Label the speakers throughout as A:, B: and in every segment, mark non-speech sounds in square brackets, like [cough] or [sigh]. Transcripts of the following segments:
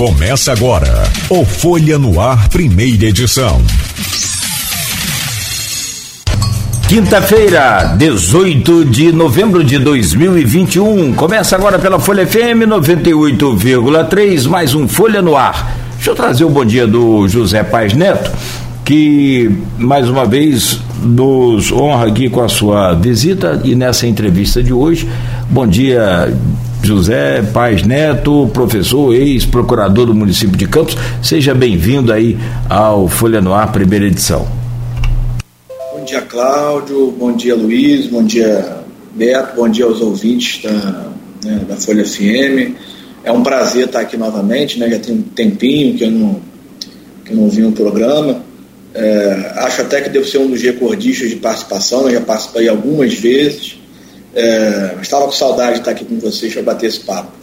A: Começa agora o Folha no Ar, primeira edição.
B: Quinta-feira, 18 de novembro de 2021. Começa agora pela Folha FM 98,3, mais um Folha no Ar. Deixa eu trazer o bom dia do José Paz Neto, que mais uma vez nos honra aqui com a sua visita e nessa entrevista de hoje. Bom dia, José Paz Neto, professor, ex-procurador do município de Campos. Seja bem-vindo aí ao Folha no Ar, primeira edição.
C: Bom dia, Cláudio. Bom dia, Luiz. Bom dia, Beto. Bom dia aos ouvintes da, né, da Folha FM. É um prazer estar aqui novamente, né? Já tem um tempinho que eu não, que eu não vi no programa. É, acho até que devo ser um dos recordistas de participação, já participei algumas vezes. É, estava com saudade de estar aqui com vocês para bater esse papo.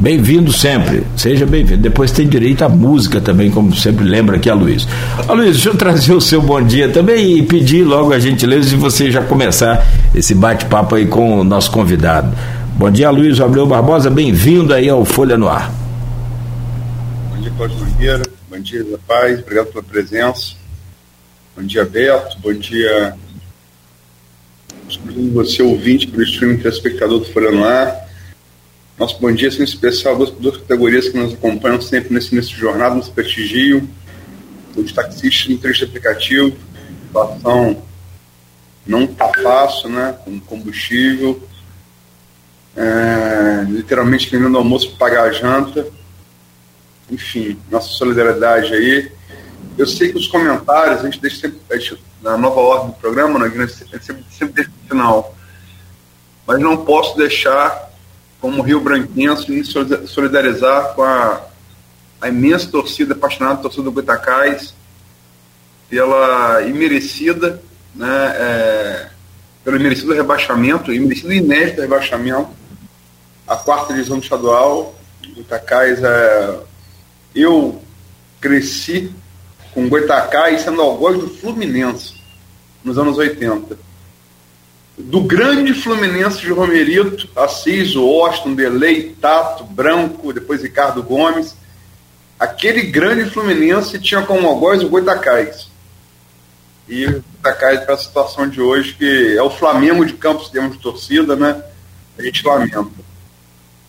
B: Bem-vindo sempre, seja bem-vindo. Depois tem direito à música também, como sempre lembra aqui a Luiz. A Luiz, deixa eu trazer o seu bom dia também e pedir logo a gentileza de você já começar esse bate-papo aí com o nosso convidado. Bom dia, Luiz Abreu Barbosa, bem-vindo aí ao Folha no Ar.
D: Bom dia, Cláudio Mangueira, bom dia, Zé Paz, obrigado pela presença. Bom dia, Beto, bom dia você ouvinte pelo streaming telespectador do Folha no Ar. Nosso bom dia, assim, especial duas, duas categorias que nos acompanham sempre nesse de jornada, nos prestigiam. Os taxistas no trecho aplicativo, situação não está fácil, né, com combustível. É, literalmente vendendo almoço para pagar a janta. Enfim, nossa solidariedade aí. Eu sei que os comentários, a gente deixa sempre, a gente na nova ordem do programa, né, sempre, sempre desde o final. Mas não posso deixar, como Rio Branquense, me solidarizar com a, a imensa torcida, apaixonada torcida do Goitacás, pela imerecida, né, é, pelo imerecido rebaixamento, imerecido inédito rebaixamento, a quarta divisão estadual, Goitacás, é, eu cresci com Goitacás sendo algoz do Fluminense nos anos 80. Do grande Fluminense de Romerito, Assis, Austin, Delei, Tato, Branco, depois Ricardo Gomes. Aquele grande Fluminense tinha como algoz o Goitacás. E o Goitacás para a situação de hoje, que é o Flamengo de Campos, temos de torcida, né? A gente lamenta.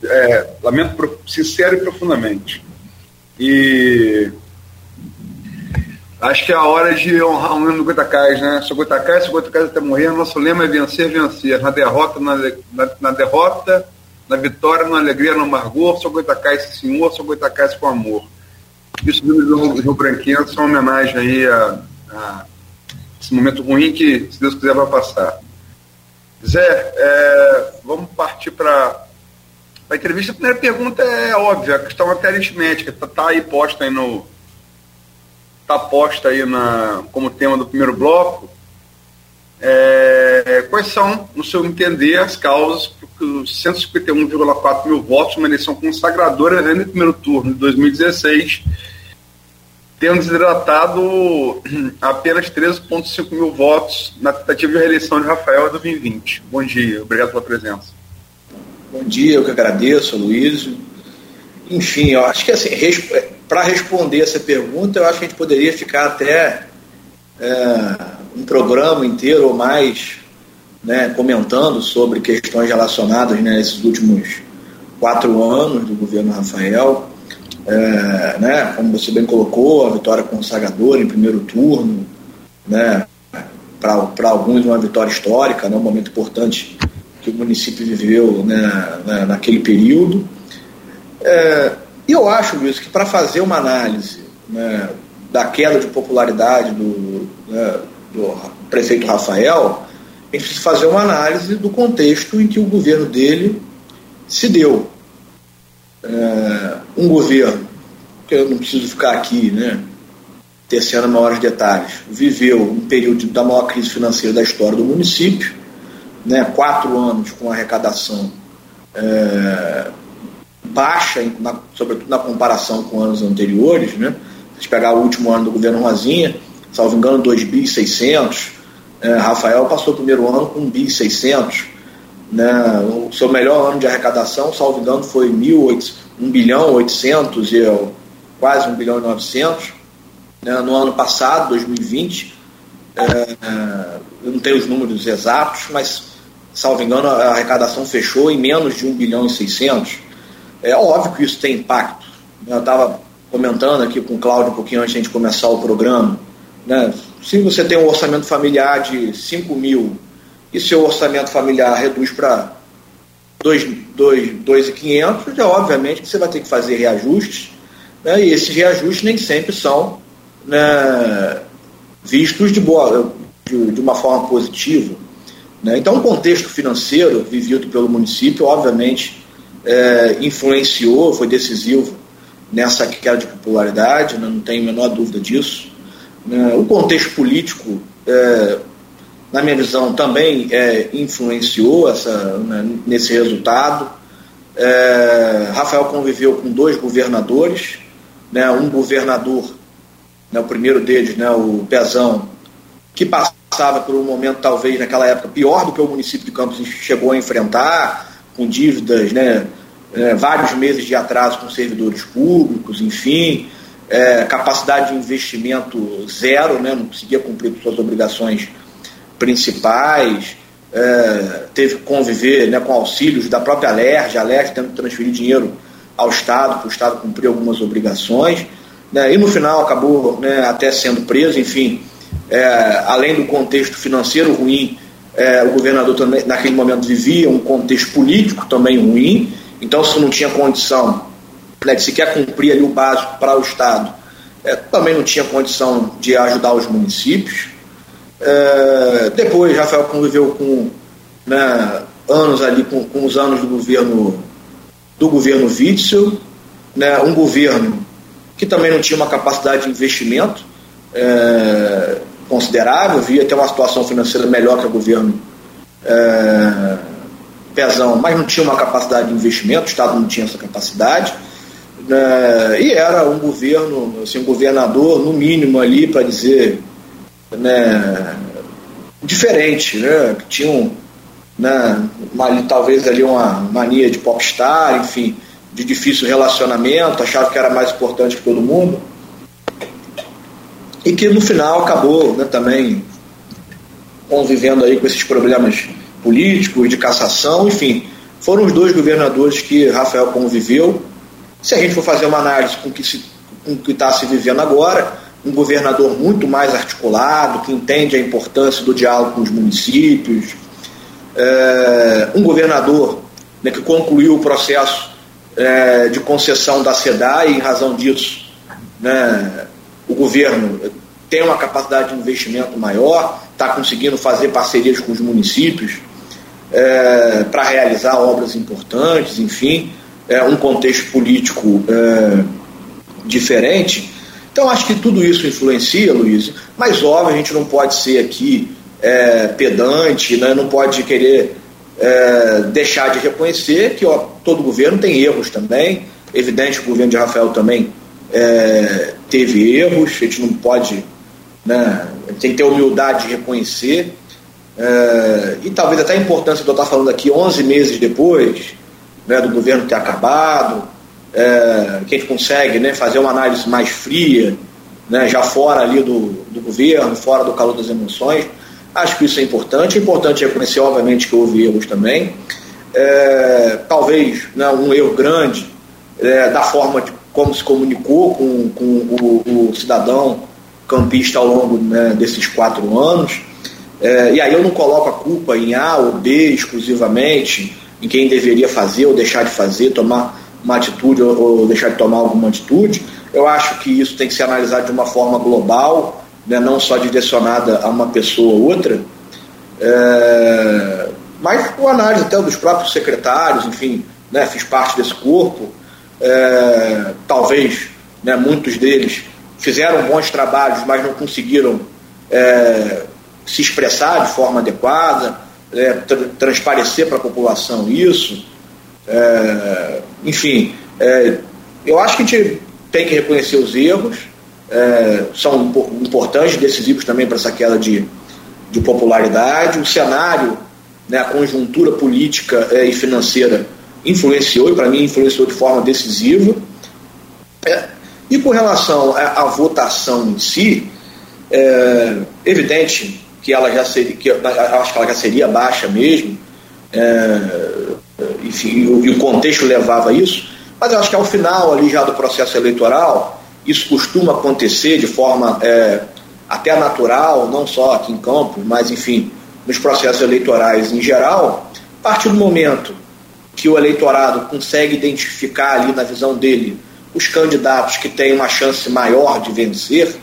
D: É, lamento sincero e profundamente. E Acho que é a hora de honrar o nome do Goitacás, né? Sou Goitacás, sou Goitacás até morrer. Nosso lema é vencer, vencer. Na derrota, na, na, na derrota, na vitória, na alegria, no amargor. Sou Goitacás, senhor, sou Goitacás com amor. Isso do Rio Branquense é uma homenagem aí a, a, esse momento ruim que, se Deus quiser, vai passar. Zé, é, vamos partir para a entrevista. A primeira pergunta é óbvia, a questão até aritmética, está tá aí posta aí no, está posta aí na, como tema do primeiro bloco, é, quais são, no seu entender, as causas porque os 151,4 mil votos, uma eleição consagradora no primeiro turno de 2016, tenham desidratado apenas 13,5 mil votos na tentativa de reeleição de Rafael em 2020. Bom dia, obrigado pela presença.
C: Bom dia, eu que agradeço, Luiz. Enfim, eu acho que assim, para responder essa pergunta, eu acho que a gente poderia ficar até é, um programa inteiro ou mais né, comentando sobre questões relacionadas né, nesses últimos quatro anos do governo Rafael. É, né, como você bem colocou, a vitória consagradora em primeiro turno, né, para alguns uma vitória histórica, né, um momento importante que o município viveu né, né naquele período. É, eu acho, Luiz, que para fazer uma análise né, da queda de popularidade do, né, do prefeito Rafael, a gente precisa fazer uma análise do contexto em que o governo dele se deu. É, um governo, que eu não preciso ficar aqui, né, tecendo maiores detalhes, viveu um período da maior crise financeira da história do município, né, quatro anos com arrecadação é, baixa, na, sobretudo na comparação com anos anteriores, né? Se pegar o último ano do governo Rosinha, salvo engano, 2 bi 600, é, Rafael passou o primeiro ano com 1 bi 600, Né? O seu melhor ano de arrecadação, salvo engano, foi 1 bilhão 800 e quase 1 bilhão e 900. Né? No ano passado, 2020, é, é, eu não tenho os números exatos, mas, salvo engano, a arrecadação fechou em menos de 1 bilhão e 600. É óbvio que isso tem impacto. Eu estava comentando aqui com o Cláudio um pouquinho antes de a gente começar o programa. Né? Se você tem um orçamento familiar de 5 mil e seu orçamento familiar reduz para 2,500, é obviamente que você vai ter que fazer reajustes, né? e esses reajustes nem sempre são né, vistos de, boa, de, de uma forma positiva. Né? Então, o contexto financeiro vivido pelo município, obviamente, é, influenciou, foi decisivo nessa queda de popularidade, né? não tenho a menor dúvida disso. Né? O contexto político é, na minha visão, também é, influenciou essa, né, nesse resultado. É, Rafael conviveu com dois governadores, né, um governador, né, o primeiro deles, né, o Pezão, que passava por um momento, talvez naquela época, pior do que o município de Campos chegou a enfrentar, com dívidas, né, é, vários meses de atraso com servidores públicos, enfim, é, capacidade de investimento zero, né, não conseguia cumprir suas obrigações principais, é, teve que conviver né, com auxílios da própria LERJ, a LERJ tendo que transferir dinheiro ao Estado, para o Estado cumprir algumas obrigações, né, e no final acabou né, até sendo preso, enfim, é, além do contexto financeiro ruim, é, o governador também naquele momento vivia um contexto político também ruim, então se não tinha condição né, de sequer cumprir ali o básico para o Estado, é, também não tinha condição de ajudar os municípios, é, depois, Rafael conviveu com né, anos ali, com, com os anos do governo do governo Witzel, né, um governo que também não tinha uma capacidade de investimento é, considerável, via até uma situação financeira melhor que o governo é, Pezão, mas não tinha uma capacidade de investimento, o Estado não tinha essa capacidade. Né, e era um governo, assim, um governador, no mínimo ali, para dizer né, diferente, né, que tinham né, uma, talvez ali uma mania de popstar, enfim, de difícil relacionamento, achava que era mais importante que todo mundo, e que no final acabou né, também convivendo aí com esses problemas políticos, de cassação, enfim, foram os dois governadores que Rafael conviveu. Se a gente for fazer uma análise com o que está se vivendo agora, um governador muito mais articulado, que entende a importância do diálogo com os municípios, é, um governador né, que concluiu o processo é, de concessão da SEDAI, e em razão disso, né, o governo tem uma capacidade de investimento maior, está conseguindo fazer parcerias com os municípios é, para realizar obras importantes, enfim, é um contexto político é, diferente então acho que tudo isso influencia, Luiz, mas óbvio a gente não pode ser aqui é, pedante, né? não pode querer é, deixar de reconhecer que ó, todo governo tem erros também. Evidente o governo de Rafael também é, teve erros, a gente não pode, né, tem que ter humildade de reconhecer. É, e talvez até a importância de eu estar falando aqui 11 meses depois né, do governo ter acabado, é, que a gente consegue né, fazer uma análise mais fria, né, já fora ali do, do governo, fora do calor das emoções. Acho que isso é importante. É importante reconhecer, obviamente, que houve erros também. É, talvez né, um erro grande é, da forma de como se comunicou com, com o, o cidadão campista ao longo né, desses quatro anos. É, e aí eu não coloco a culpa em A ou B exclusivamente, em quem deveria fazer ou deixar de fazer, tomar uma atitude ou, deixar de tomar alguma atitude. Eu acho que isso tem que ser analisado de uma forma global, né, não só direcionada a uma pessoa ou outra, é, mas com análise até dos próprios secretários, enfim, né, fiz parte desse corpo, é, talvez né, muitos deles fizeram bons trabalhos, mas não conseguiram é, se expressar de forma adequada, é, tra transparecer para a população isso. É, enfim, é, eu acho que a gente tem que reconhecer os erros, é, são importantes, decisivos também para essa queda de, de popularidade. O cenário né, a conjuntura política e financeira influenciou, e para mim influenciou de forma decisiva. É, e com relação à, à votação em si, é evidente que ela já seria, que, acho que ela já seria baixa mesmo, é, enfim, o, e o contexto levava a isso, mas acho que ao final ali já do processo eleitoral, isso costuma acontecer de forma é, até natural, não só aqui em Campos, mas enfim, nos processos eleitorais em geral, a partir do momento que o eleitorado consegue identificar ali na visão dele os candidatos que têm uma chance maior de vencer,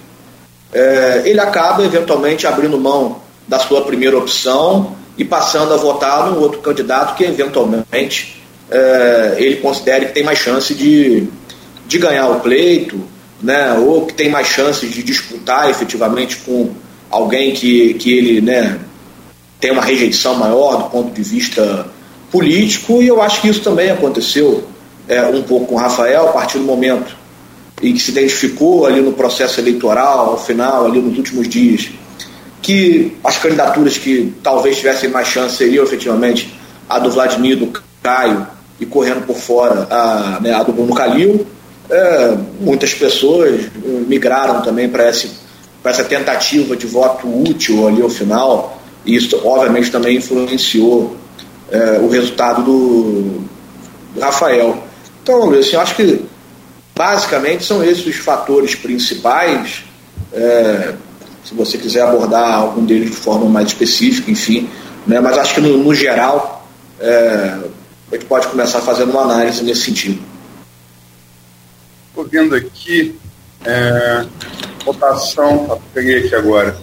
C: é, ele acaba eventualmente abrindo mão da sua primeira opção e passando a votar num outro candidato que eventualmente é, ele considere que tem mais chance de, de ganhar o pleito, né, ou que tem mais chances de disputar efetivamente com alguém que, que ele né, tem uma rejeição maior do ponto de vista político, e eu acho que isso também aconteceu é, um pouco com o Rafael, a partir do momento em que se identificou ali no processo eleitoral, ao final, ali nos últimos dias, que as candidaturas que talvez tivessem mais chance seriam efetivamente a do Vladimir, do Caio e correndo por fora a, né, a do Bruno Calil. É, muitas pessoas migraram também para essa tentativa de voto útil ali ao final, e isso obviamente também influenciou é, o resultado do, do Rafael. Então, assim, eu acho que basicamente são esses os fatores principais. É, se você quiser abordar algum deles de forma mais específica, enfim, né, mas acho que no, no geral é, a gente pode começar fazendo uma análise nesse sentido.
D: Estou vendo aqui é, votação, peguei aqui agora.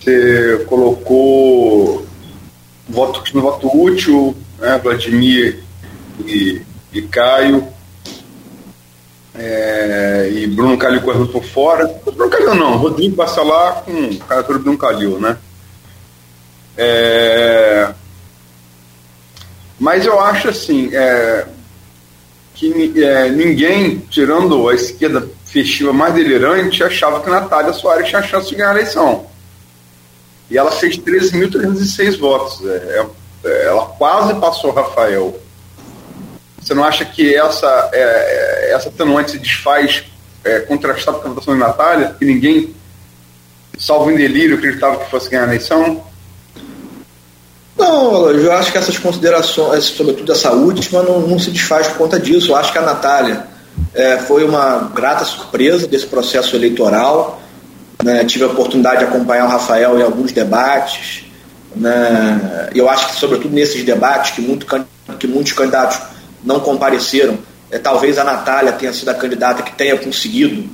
D: Você colocou voto no voto útil, né, Vladimir e, e Caio, é, e Bruno Calil correndo por fora. Bruno Calil não, Rodrigo Bacelar com cara do Bruno Calil, né? É, mas eu acho assim é, que é, ninguém, tirando a esquerda festiva mais delirante, achava que Natália Soares tinha chance de ganhar a eleição. E ela fez 13.306 votos. É, é, ela quase passou Rafael. Você não acha que essa, é, é, essa atenuante se desfaz é, com a votação de Natália? Que ninguém, salvo em delírio, acreditava que fosse ganhar a eleição?
C: Não, eu acho que essas considerações, sobretudo essa última, não, não se desfaz por conta disso. Eu acho que a Natália é, foi uma grata surpresa desse processo eleitoral. Né? Tive a oportunidade de acompanhar o Rafael em alguns debates. Né? Eu acho que, sobretudo nesses debates, que, muito, que muitos candidatos não compareceram, é, talvez a Natália tenha sido a candidata que tenha conseguido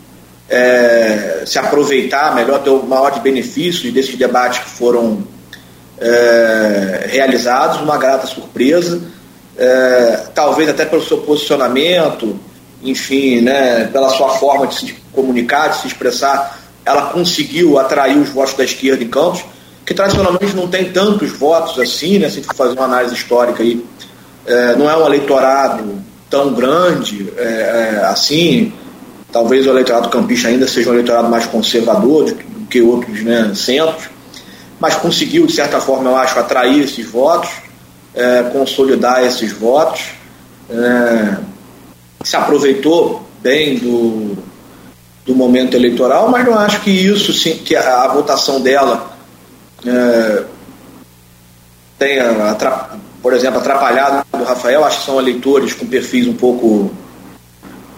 C: é, se aproveitar melhor, ter o maior de benefícios desses debates que foram é, realizados, uma grata surpresa, é, talvez até pelo seu posicionamento, enfim, né, pela sua forma de se comunicar, de se expressar, ela conseguiu atrair os votos da esquerda em Campos, que tradicionalmente não tem tantos votos assim, né, se a gente for fazer uma análise histórica aí, é, não é um eleitorado tão grande é, é, assim, talvez o eleitorado campista ainda seja um eleitorado mais conservador do que outros né, centros, mas conseguiu, de certa forma, eu acho, atrair esses votos, é, consolidar esses votos, é, se aproveitou bem do, do momento eleitoral, mas não acho que isso, sim, que a, a votação dela é, tenha, por exemplo, atrapalhado do Rafael, acho que são eleitores com perfis um pouco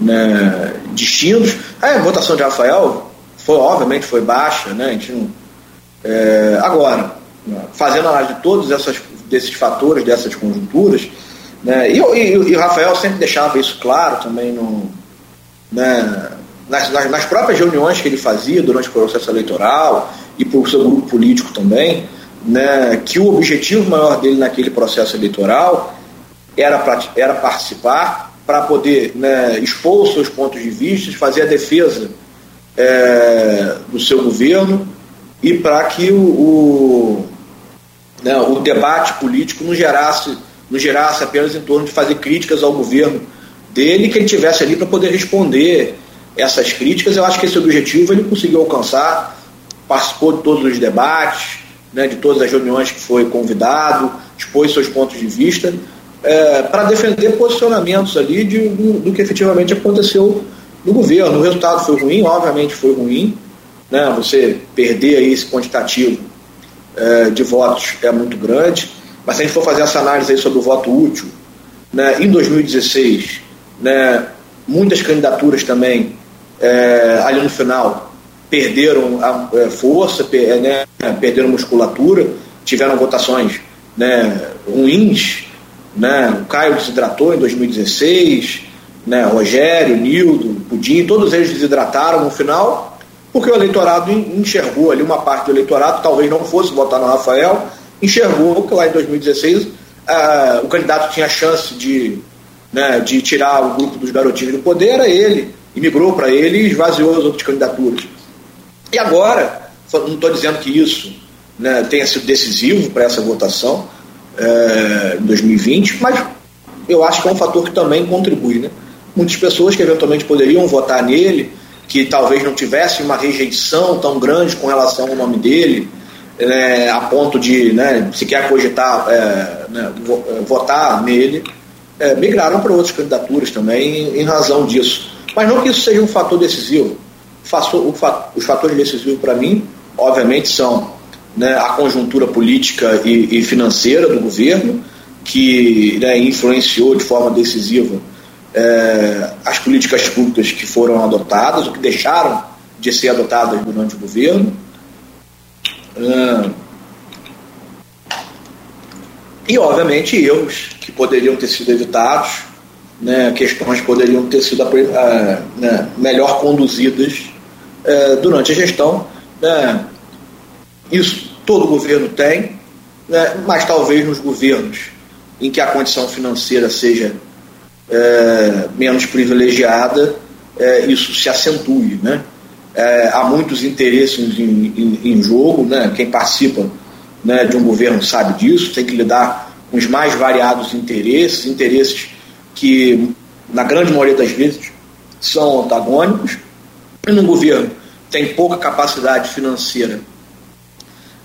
C: né, distintos. A votação de Rafael foi, obviamente, foi baixa, né? A gente não, é, agora, fazendo análise de todos essas, desses fatores, dessas conjunturas, né, e, e, e, o Rafael sempre deixava isso claro também no, né, nas, nas, próprias reuniões que ele fazia durante o processo eleitoral e para o seu grupo político também, né, que o objetivo maior dele naquele processo eleitoral era, pra, era participar para poder né, expor os seus pontos de vista, fazer a defesa é, do seu governo e para que o, o, né, o debate político não gerasse, não gerasse apenas em torno de fazer críticas ao governo dele, que ele tivesse ali para poder responder essas críticas. Eu acho que esse objetivo ele conseguiu alcançar, participou de todos os debates, né, de todas as reuniões que foi convidado, expôs seus pontos de vista, é, para defender posicionamentos ali de, do, do, que efetivamente aconteceu no governo. O resultado foi ruim, obviamente foi ruim. Né, você perder aí esse quantitativo é, de votos é muito grande, mas se a gente for fazer essa análise aí sobre o voto útil, né, em 2016, né, muitas candidaturas também é, ali no final perderam a é, força, per, né, perderam musculatura, tiveram votações né, ruins. Né, o Caio desidratou em 2016, né, Rogério, Nildo, Pudim, todos eles desidrataram no final, porque o eleitorado enxergou ali uma parte do eleitorado, talvez não fosse votar no Rafael, enxergou que lá em 2016 ah, o candidato tinha chance de, né, de tirar o grupo dos garotinhos do poder, era ele, e migrou para ele e esvaziou as outras candidaturas. E agora, não estou dizendo que isso né, tenha sido decisivo para essa votação é, em 2020, mas eu acho que é um fator que também contribui. Né? Muitas pessoas que eventualmente poderiam votar nele, que talvez não tivessem uma rejeição tão grande com relação ao nome dele, é, a ponto de né, sequer cogitar é, né, votar nele, é, migraram para outras candidaturas também em, em razão disso. Mas não que isso seja um fator decisivo os fatores decisivos para mim, obviamente, são né, a conjuntura política e, e, financeira do governo, que né, influenciou de forma decisiva é, as políticas públicas que foram adotadas, ou que deixaram de ser adotadas durante o governo. É, e, obviamente, erros que poderiam ter sido evitados, né, questões poderiam ter sido uh, né, melhor conduzidas uh, durante a gestão. Né, isso todo governo tem, né, mas talvez nos governos em que a condição financeira seja uh, menos privilegiada, isso se acentue. Né? há muitos interesses em, em, em jogo, né? quem participa de um governo sabe disso, tem que lidar com os mais variados interesses, interesses que, na grande maioria das vezes, são antagônicos, e no governo tem pouca capacidade financeira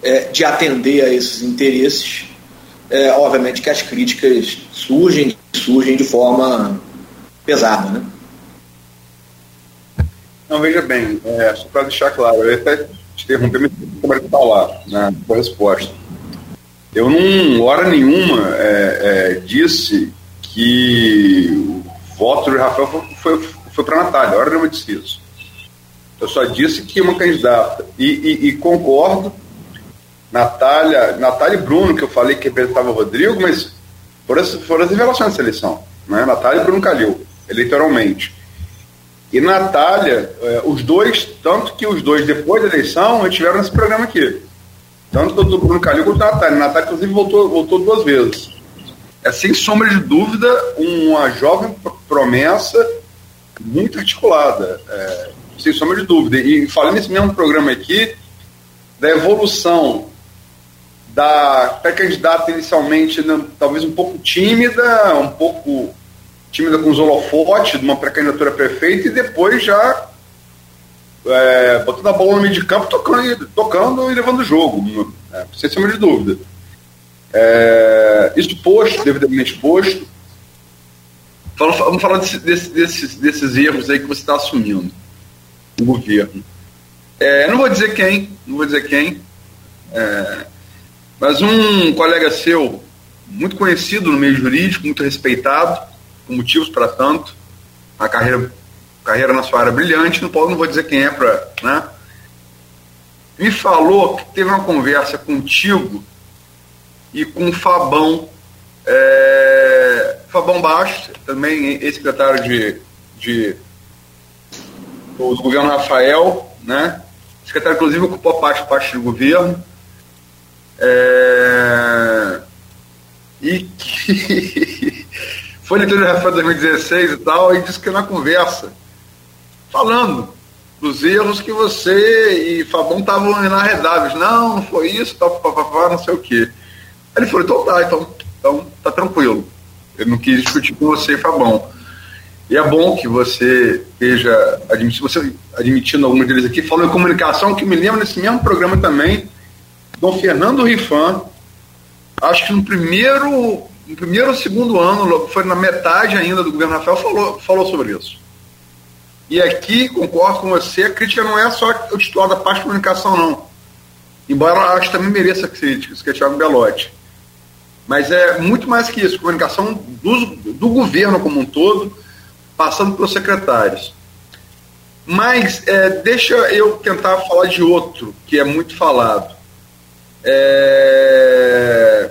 C: é, de atender a esses interesses, é, obviamente que as críticas surgem, surgem de forma pesada. Né?
D: Não, veja bem, é, só para deixar claro, eu até te interromper, mas como é na né, resposta. Eu não, hora nenhuma, é, é, disse que o voto de Rafael foi, foi, foi para a Natália, a hora não disse isso. Eu só disse que uma candidata, e, e, e, concordo, Natália, Natália e Bruno, que eu falei que representava o Rodrigo, mas foram as, foram as revelações da seleção. Né? Natália e Bruno Calil, eleitoralmente. E Natália, eh, os dois, tanto que os dois, depois da eleição, estiveram nesse programa aqui. Tanto o Bruno Calil quanto a Natália. Natália, inclusive, voltou, voltou duas vezes é sem sombra de dúvida uma jovem promessa muito articulada, é, sem sombra de dúvida. E falando nesse mesmo programa aqui, da evolução da pré-candidata inicialmente né, talvez um pouco tímida, um pouco tímida com os holofotes de uma pré-candidatura prefeita e depois já é, botando a bola no meio de campo, tocando, tocando e levando o jogo, é, sem sombra de dúvida. É, isso posto, devidamente posto, vamos falar desse, desse, desses, desses erros aí que você está assumindo o governo. É, não vou dizer quem, não vou dizer quem, é, mas um colega seu, muito conhecido no meio jurídico, muito respeitado, com motivos para tanto, a carreira, carreira na sua área brilhante, não, posso, não vou dizer quem é para. Né, me falou que teve uma conversa contigo e com Fabão, é, Fabão Baixo, também ex-secretário de, de do governo Rafael, né? Secretário, inclusive, ocupou parte, parte do governo. É, e que [laughs] foi eleitor de Rafael 2016 e tal, e disse que na conversa, falando dos erros que você e Fabão estavam inarredáveis. Não, não foi isso, tal, papapá, não sei o quê. Ele falou, então tá, então, então tá tranquilo. Eu não quis discutir com você, Fabão. E é bom que você esteja admitindo, você admitindo alguns deles aqui, falou em comunicação, que me lembra nesse mesmo programa também, Dom Fernando Rifan, acho que no primeiro, no primeiro ou segundo ano, foi na metade ainda do governo Rafael, falou, falou sobre isso. E aqui, concordo com você, a crítica não é só o titular da parte de comunicação, não. Embora acho que também mereça críticas, que é Thiago Belotti. Mas é muito mais que isso, comunicação do, do governo como um todo, passando pelos secretários. Mas é, deixa eu tentar falar de outro, que é muito falado. É...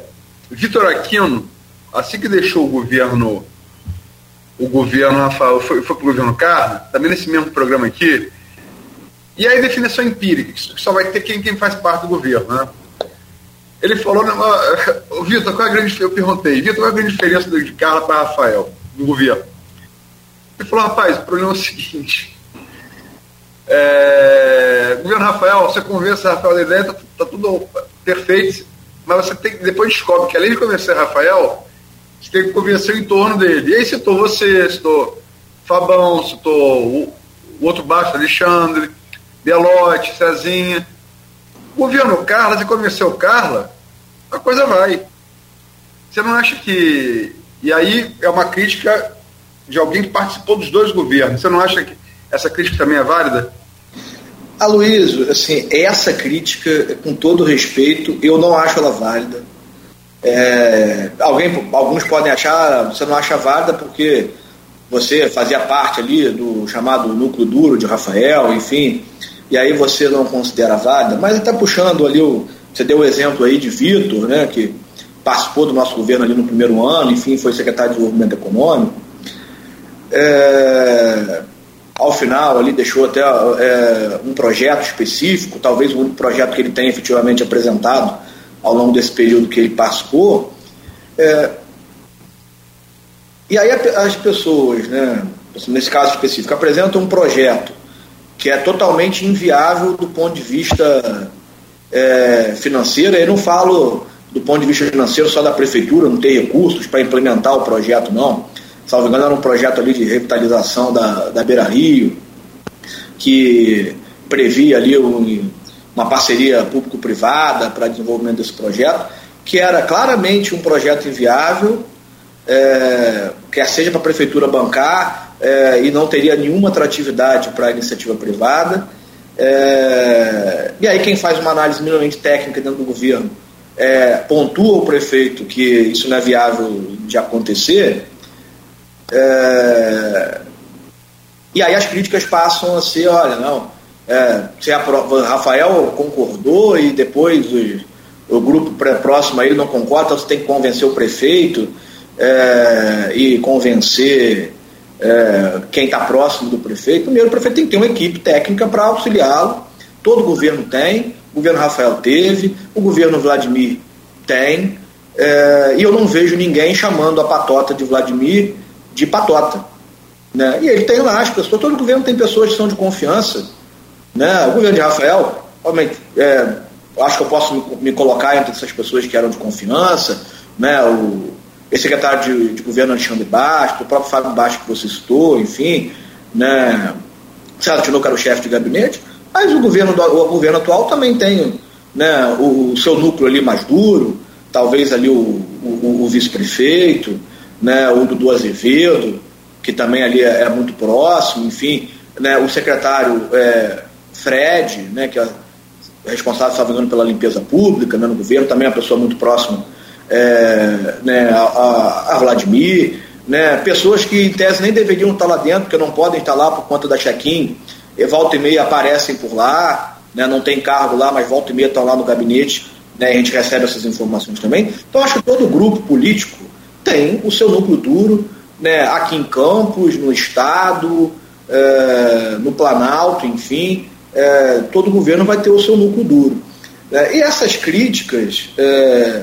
D: Vitor Aquino, assim que deixou o governo, o governo Rafael, foi, foi para o governo Carlos, também nesse mesmo programa aqui, e aí definição empírica, que só vai ter quem, quem faz parte do governo, né? Ele falou, né, [laughs] Vitor, qual é a grande Eu perguntei, Vitor, qual é a grande diferença de Carla para Rafael, do governo? Ele falou, rapaz, o problema é o seguinte. É, governo Rafael, você convence Rafael da ideia, tá, tá, tudo perfeito, mas você tem depois descobre que além de convencer Rafael, você tem que convencer o entorno dele. E aí citou você, citou Fabão, citou o, o outro baixo, Alexandre, Belote, Cezinha. O governo Carla, se convenceu Carla, a coisa vai. Você não acha que. E aí é uma crítica de alguém que participou dos dois governos. Você não acha que essa crítica também é válida?
C: Aloysio, assim, essa crítica, com todo respeito, eu não acho ela válida. É, alguém, alguns podem achar, você não acha válida porque você fazia parte ali do chamado núcleo duro de Rafael, enfim, e aí você não considera válida, mas está puxando ali, o, você deu o exemplo aí de Vitor, né, que participou do nosso governo ali no primeiro ano, enfim, foi secretário de Desenvolvimento Econômico. É, ao final ali deixou até é, um projeto específico, talvez o único projeto que ele tenha efetivamente apresentado ao longo desse período que ele participou. É, e aí as pessoas, né, nesse caso específico, apresentam um projeto que é totalmente inviável do ponto de vista é, financeiro. Eu não falo do ponto de vista financeiro só da prefeitura, não ter recursos para implementar o projeto, não salvo engano, era um projeto ali de revitalização da, da Beira Rio, que previa ali um, uma parceria público-privada para desenvolvimento desse projeto, que era claramente um projeto inviável, é, quer seja para a prefeitura bancar é, e não teria nenhuma atratividade para a iniciativa privada. É, e aí quem faz uma análise minimamente técnica dentro do governo é, pontua o prefeito que isso não é viável de acontecer, é... E aí as críticas passam a ser, olha, não, é, se a Rafael concordou e depois o, o grupo próximo aí não concorda, então você tem que convencer o prefeito é, e convencer é, quem está próximo do prefeito. Primeiro, o prefeito tem que ter uma equipe técnica para auxiliá-lo. Todo governo tem, o governo Rafael teve, o governo Vladimir tem, é, e eu não vejo ninguém chamando a patota de Vladimir de patota. Né? E ele tem lá as pessoas, todo governo tem pessoas que são de confiança. Né? O governo de Rafael, obviamente, é, acho que eu posso me, me, colocar entre essas pessoas que eram de confiança, né? o ex-secretário de, de, governo Alexandre Bastos, o próprio Fábio Bastos que você citou, enfim, né? César Tinoco era o chefe de gabinete, mas o governo, o governo atual também tem né, o, o seu núcleo ali mais duro, talvez ali o, o, o vice-prefeito, né, o Dudu Azevedo, que também ali é, é muito próximo, enfim, né, o secretário é, Fred, né, que é responsável, salvo engano, pela limpeza pública né, no governo, também é uma pessoa muito próxima é, né, a, a, Vladimir, né, pessoas que em tese nem deveriam estar lá dentro, porque não podem estar lá por conta da check-in, e volta e meia aparecem por lá, né, não tem cargo lá, mas volta e meia estão lá no gabinete, né, a gente recebe essas informações também. Então acho que todo grupo político tem o seu núcleo duro, né, aqui em Campos, no Estado, é, no Planalto, enfim, é, todo governo vai ter o seu núcleo duro. É, e essas críticas, é,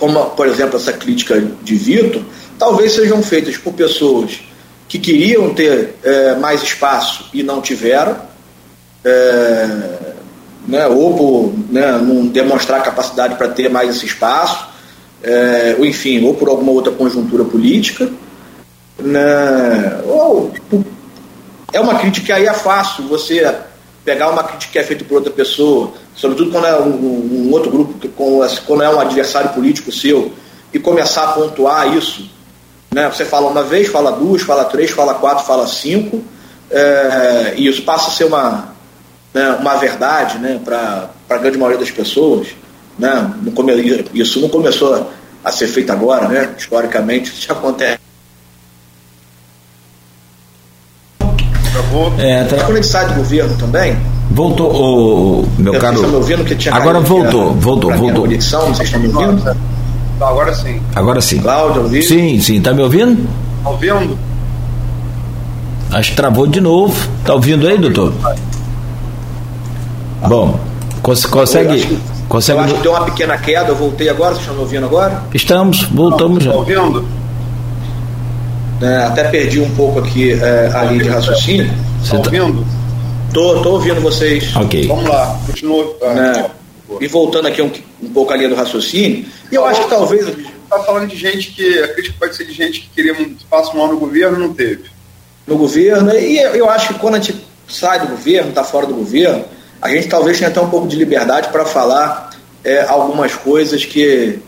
C: como por exemplo essa crítica de Vitor, talvez sejam feitas por pessoas que queriam ter é, mais espaço e não tiveram, é, né, ou por né, não demonstrar capacidade para ter mais esse espaço, é, ou enfim, ou por alguma outra conjuntura política, né, ou é uma crítica aí é fácil você pegar uma crítica que é feita por outra pessoa, sobretudo quando é um, um outro grupo, quando é um adversário político seu, e começar a pontuar isso, né? Você fala uma vez, fala duas, fala três, fala quatro, fala cinco, é, e isso passa a ser uma, né, uma verdade né, para a grande maioria das pessoas. Né? Isso não começou a ser feito agora, né? historicamente, [laughs] isso já acontece.
B: É, tá...
C: Quando a gente sai do governo também.
B: Voltou, o, meu
C: eu,
B: caro.
C: Estão me ouvindo que tinha
B: agora voltou, voltou, voltou.
C: Conexão, vocês estão me ouvindo?
D: Agora sim.
B: Agora sim.
C: Cláudio, ouvindo?
B: Sim, sim. Tá me ouvindo?
D: Tá ouvindo?
B: Acho que travou de novo. Tá ouvindo aí, doutor? Bom, cons consegue.
C: Eu acho,
B: consegue...
C: eu acho que deu uma pequena queda, eu voltei agora, vocês estão me ouvindo agora?
B: Estamos, voltamos já.
D: Tá ouvindo?
C: É, até perdi um pouco aqui é, a linha de raciocínio.
D: Você tá ouvindo?
C: Tô, tô ouvindo vocês.
B: Ok.
D: Vamos lá, continua.
C: É, e voltando aqui um, um, pouco a linha do raciocínio, e eu acho que talvez.
D: Está falando de gente que. A crítica pode ser de gente que queria um espaço maior no governo não teve.
C: No governo, e eu acho que quando a gente sai do governo, está fora do governo, a gente talvez tenha até um pouco de liberdade para falar é, algumas coisas que,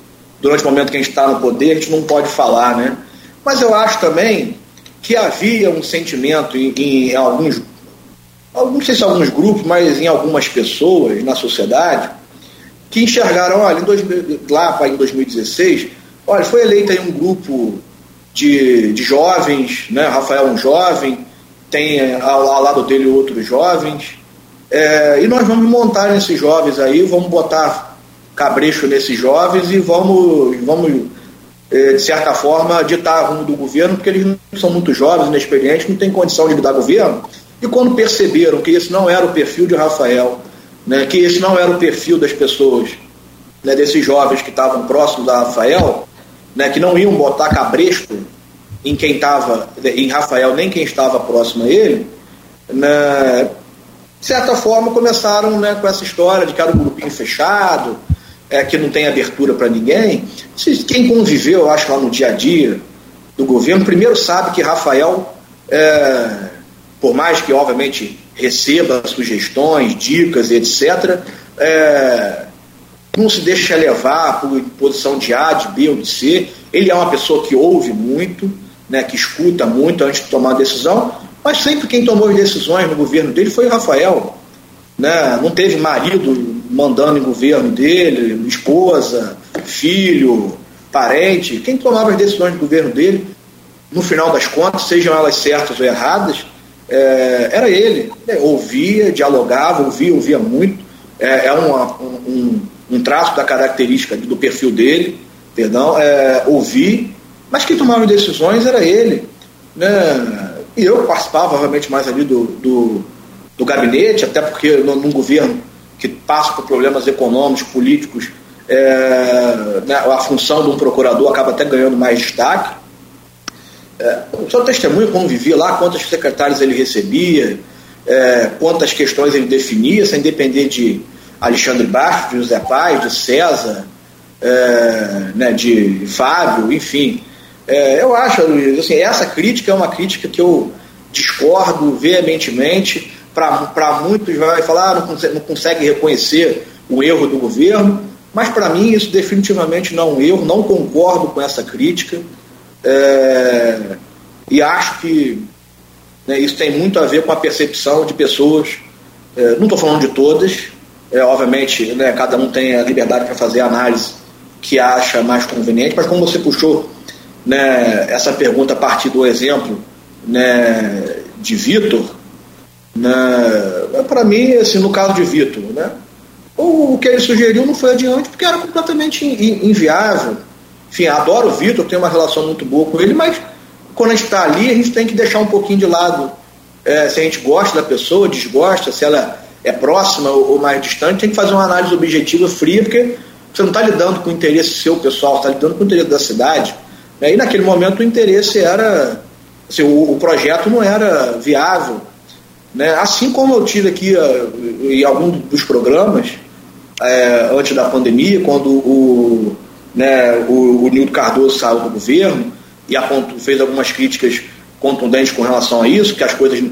C: durante o momento que a gente está no poder, a gente não pode falar, né? Mas eu acho também que havia um sentimento em, em alguns, não sei se alguns grupos, mas em algumas pessoas na sociedade, que enxergaram, olha, em dois, lá em 2016, olha, foi eleito aí um grupo de, de jovens, né? Rafael é um jovem, tem ao, ao lado dele outros jovens, é, e nós vamos montar nesses jovens aí, vamos botar cabrecho nesses jovens e vamos, vamos de certa forma, ditar rumo do governo, porque eles são muito jovens, inexperientes, não têm condição de lidar governo. E quando perceberam que esse não era o perfil de Rafael, né, que esse não era o perfil das pessoas, né, desses jovens que estavam próximos da Rafael, né, que não iam botar cabresto em quem estava, em Rafael, nem quem estava próximo a ele, né, de certa forma começaram né, com essa história de que era um grupinho fechado, é, que não tem abertura para ninguém. Quem conviveu, eu acho, lá no dia a dia do governo, primeiro sabe que Rafael, é, por mais que obviamente receba sugestões, dicas, etc., é, não se deixa levar por posição de A, de B ou de C. Ele é uma pessoa que ouve muito, né, que escuta muito antes de tomar a decisão, mas sempre quem tomou as decisões no governo dele foi Rafael. Né? Não teve marido mandando em governo dele, esposa, filho, parente. Quem tomava as decisões do governo dele, no final das contas, sejam elas certas ou erradas, é, era ele. É, ouvia, dialogava, ouvia, ouvia muito. É, é uma, um, um, traço da característica do perfil dele, perdão, é, ouvir, mas quem tomava as decisões era ele. Né? E eu participava, obviamente, mais ali do, do, do gabinete, até porque num governo que passa por problemas econômicos, políticos, é, né, a função de um procurador acaba até ganhando mais destaque. É, só testemunho como vivia lá, quantos secretários ele recebia, é, quantas questões ele definia, sem depender de Alexandre Bastos, de José Paz, de César, é, né, de Fábio, enfim. É, eu acho, Luiz, assim, essa crítica é uma crítica que eu discordo veementemente para muitos vai falar, ah, não, consegue, não consegue reconhecer o erro do governo, mas para mim isso definitivamente não é um erro, não concordo com essa crítica. É, e acho que né, isso tem muito a ver com a percepção de pessoas, é, não estou falando de todas, é, obviamente né, cada um tem a liberdade para fazer a análise que acha mais conveniente, mas como você puxou né, essa pergunta a partir do exemplo né, de Vitor, né? Para mim, assim, no caso de Vitor, né? o, que ele sugeriu não foi adiante porque era completamente inviável. Enfim, adoro o Vitor, tenho uma relação muito boa com ele, mas quando a gente está ali, a gente tem que deixar um pouquinho de lado é, se a gente gosta da pessoa, desgosta, se ela é próxima ou, ou mais distante, tem que fazer uma análise objetiva, fria, porque você não está lidando com o interesse seu pessoal, está lidando com o interesse da cidade. Né? E naquele momento o interesse era. Assim, o, o projeto não era viável né? Assim como eu tive aqui uh, em algum dos programas, é, antes da pandemia, quando o, né, o, o Nildo Cardoso saiu do governo e fez algumas críticas contundentes com relação a isso, que as coisas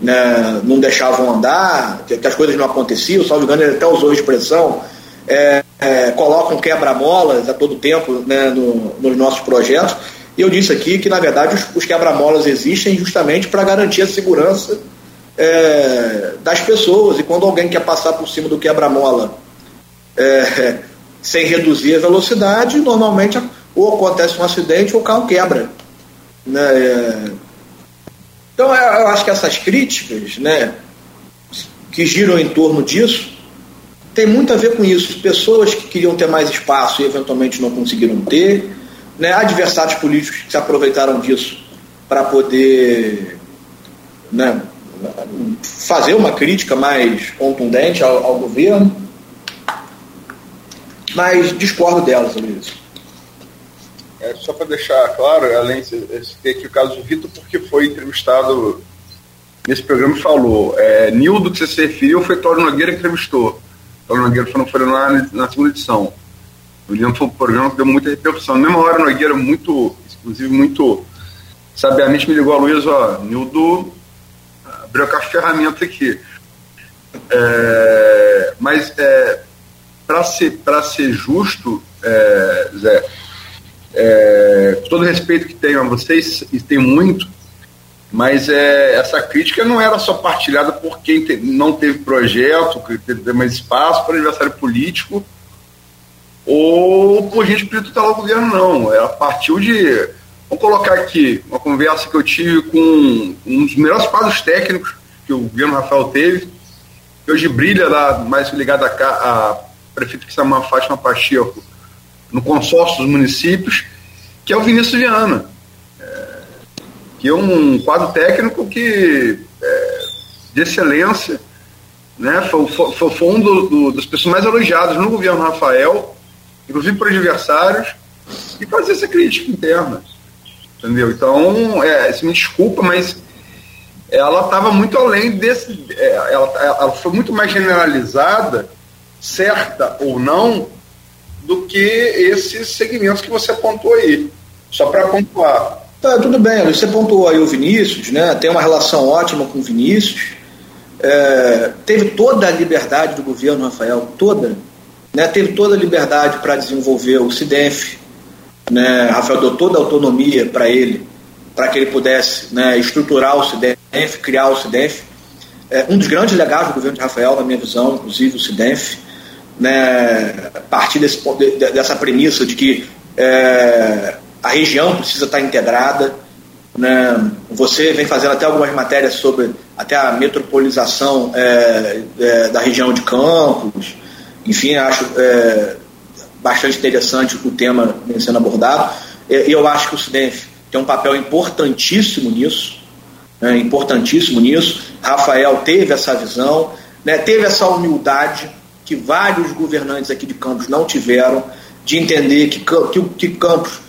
C: né, não deixavam andar, que, que, as coisas não aconteciam, salvo engano, ele até usou a expressão, é, é, colocam quebra-molas a todo tempo né, no, nos nossos projetos. E eu disse aqui que, na verdade, os, os quebra-molas existem justamente para garantir a segurança é, das pessoas. E quando alguém quer passar por cima do quebra-mola é, [laughs] sem reduzir a velocidade, normalmente ou acontece um acidente ou o carro quebra. Né? É, então, eu acho que essas críticas né, que giram em torno disso tem muito a ver com isso. Pessoas que queriam ter mais espaço e eventualmente não conseguiram ter, né, adversários políticos que se aproveitaram disso para poder né, fazer uma crítica mais contundente ao, ao governo. Mas discordo delas sobre isso.
D: É, só para deixar claro, além de ter aqui o caso do Vitor, porque foi entrevistado nesse programa e falou. É, Nildo, que você se referiu, foi Toro Nogueira que entrevistou. Toro Nogueira foi, foi lá na segunda edição. Eu lembro foi um programa que deu muita repercussão. Na mesma hora, Nogueira, muito, inclusive, muito sabiamente me ligou a Luiz, ó, Nildo com a ferramenta aqui. É, mas é, para ser, ser justo, é, Zé, é, todo o respeito que tenho a vocês, e tenho muito, mas é, essa crítica não era só partilhada por quem te, não teve projeto, que teve mais espaço para aniversário político, ou por gente que tutelar o governo, não. Ela partiu de. Vamos colocar aqui uma conversa que eu tive com um dos melhores quadros técnicos que o governo Rafael teve, que hoje brilha lá, mais ligado a, a prefeito que se chama Fátima Pacheco, no consórcio dos municípios, que é o Vinícius Viana, é, que é um quadro técnico que é, de excelência, né, foi, foi, foi um do, do, das pessoas mais elogiadas no governo Rafael, inclusive por adversários, e fazer essa crítica interna. Entendeu? Então, é, me desculpa, mas ela estava muito além desse. É, ela, ela foi muito mais generalizada, certa ou não, do que esses segmentos que você apontou aí. Só para pontuar.
C: Tá, tudo bem, você pontuou aí o Vinícius, né? tem uma relação ótima com o Vinícius. É, teve toda a liberdade do governo, Rafael, toda. Né? Teve toda a liberdade para desenvolver o CIDEF. Né? Rafael deu toda a autonomia para ele, para que ele pudesse né, estruturar o CIDEF, criar o CIDEF. É, um dos grandes legados do governo de Rafael, na minha visão, inclusive o CIDEF né, partir desse, dessa premissa de que é, a região precisa estar integrada. Né, você vem fazendo até algumas matérias sobre até a metropolização é, é, da região de Campos. Enfim, acho é, bastante interessante o tema sendo abordado. Eu acho que o SIDENF tem um papel importantíssimo nisso, né, importantíssimo nisso. Rafael teve essa visão, né, teve essa humildade que vários governantes aqui de Campos não tiveram, de entender que, que, que Campos,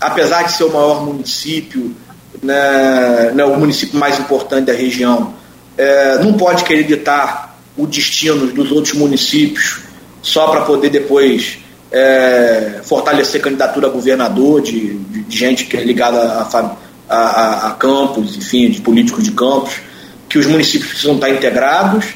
C: apesar de ser o maior município, né, né, o município mais importante da região, é, não pode querer ditar o destino dos outros municípios só para poder depois é, fortalecer candidatura a governador de, de, de gente que é ligada a, a, a, campos, enfim, de políticos de campos, que os municípios precisam estar integrados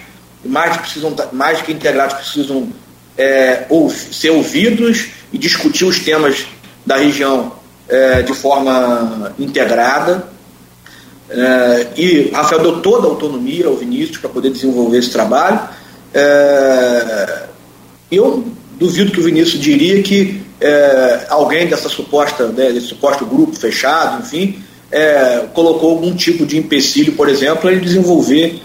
C: mais, precisam, mais que integrados precisam é, ou, ser ouvidos e discutir os temas da região é, de forma integrada. É, e Rafael deu toda a autonomia ao Vinícius para poder desenvolver esse trabalho. É, eu duvido que o Vinícius diria que é, alguém dessa suposta, né, desse suposto grupo fechado, enfim, é, colocou algum tipo de empecilho, por exemplo, ele desenvolver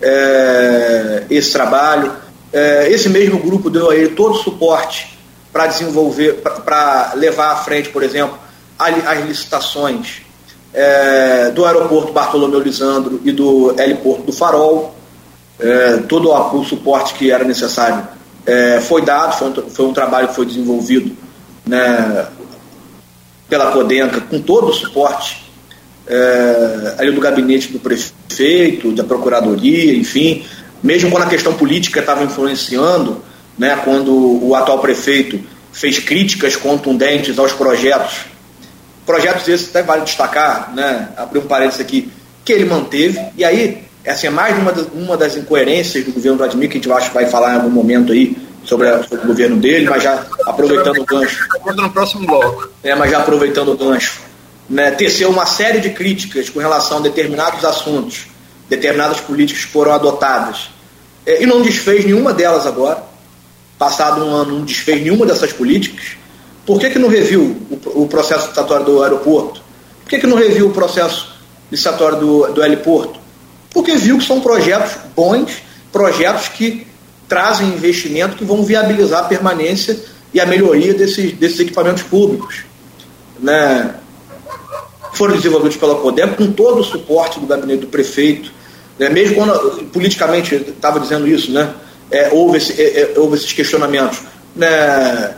C: é, esse trabalho. É, esse mesmo grupo deu a ele todo o suporte para desenvolver, para levar à frente, por exemplo, as licitações é, do aeroporto Bartolomeu Lisandro e do heliporto do Farol. É, todo o, suporte que era necessário é, foi dado, foi um, foi um, trabalho que foi desenvolvido né, pela Codenca com todo o suporte é, ali do gabinete do prefeito, da procuradoria, enfim, mesmo quando a questão política estava influenciando, né, quando o atual prefeito fez críticas contundentes aos projetos, projetos esses até vale destacar, né, abrir um parênteses aqui, que ele manteve, e aí é, assim, é mais uma, das, uma das incoerências do governo Vladimir, que a gente acho vai falar em algum momento aí sobre, a, sobre o governo dele, mas já aproveitando o gancho.
D: No próximo bloco.
C: É, mas já aproveitando o gancho. Né, teceu uma série de críticas com relação a determinados assuntos, determinadas políticas que foram adotadas, é, e não desfez nenhuma delas agora. Passado um ano, não desfez nenhuma dessas políticas. Por que, que não reviu o, o processo licitatório do aeroporto? Por que, que não reviu o processo licitatório do, do heliporto? Porque viu que são projetos bons, projetos que trazem investimento que vão viabilizar a permanência e a melhoria desses, desses equipamentos públicos. Né? Foram desenvolvidos pela CODEM com todo o suporte do gabinete do prefeito, né? mesmo quando politicamente estava dizendo isso, né? É, houve, esse, é, é, houve esses questionamentos. Né?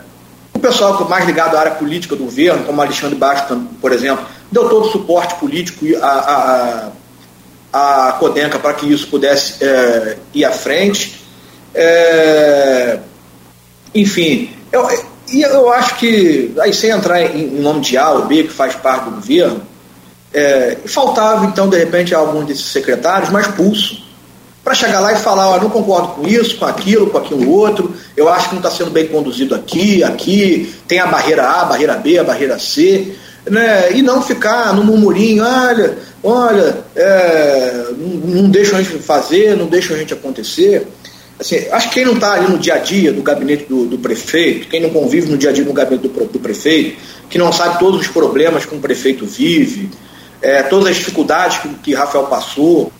C: O pessoal mais ligado à área política do governo, como Alexandre Bastos, por exemplo, deu todo o suporte político à, à, à Codenca para que isso pudesse é, ir à frente. É, enfim, eu, eu acho que, aí sem entrar em, em nome de A ou B, que faz parte do governo, é, faltava então, de repente, a alguns desses secretários mais pulso para chegar lá e falar, não concordo com isso, com aquilo, com aquilo outro, eu acho que não está sendo bem conduzido aqui, aqui, tem a barreira A, a barreira B, a barreira C, né? e não ficar no murmurinho, olha, olha, é, não, não a gente fazer, não deixam a gente acontecer. Assim, acho que quem não está ali no dia a dia do gabinete do, do, prefeito, quem não convive no dia a dia no gabinete do, do prefeito, que não sabe todos os problemas que o prefeito vive, é, todas as dificuldades que, que Rafael passou,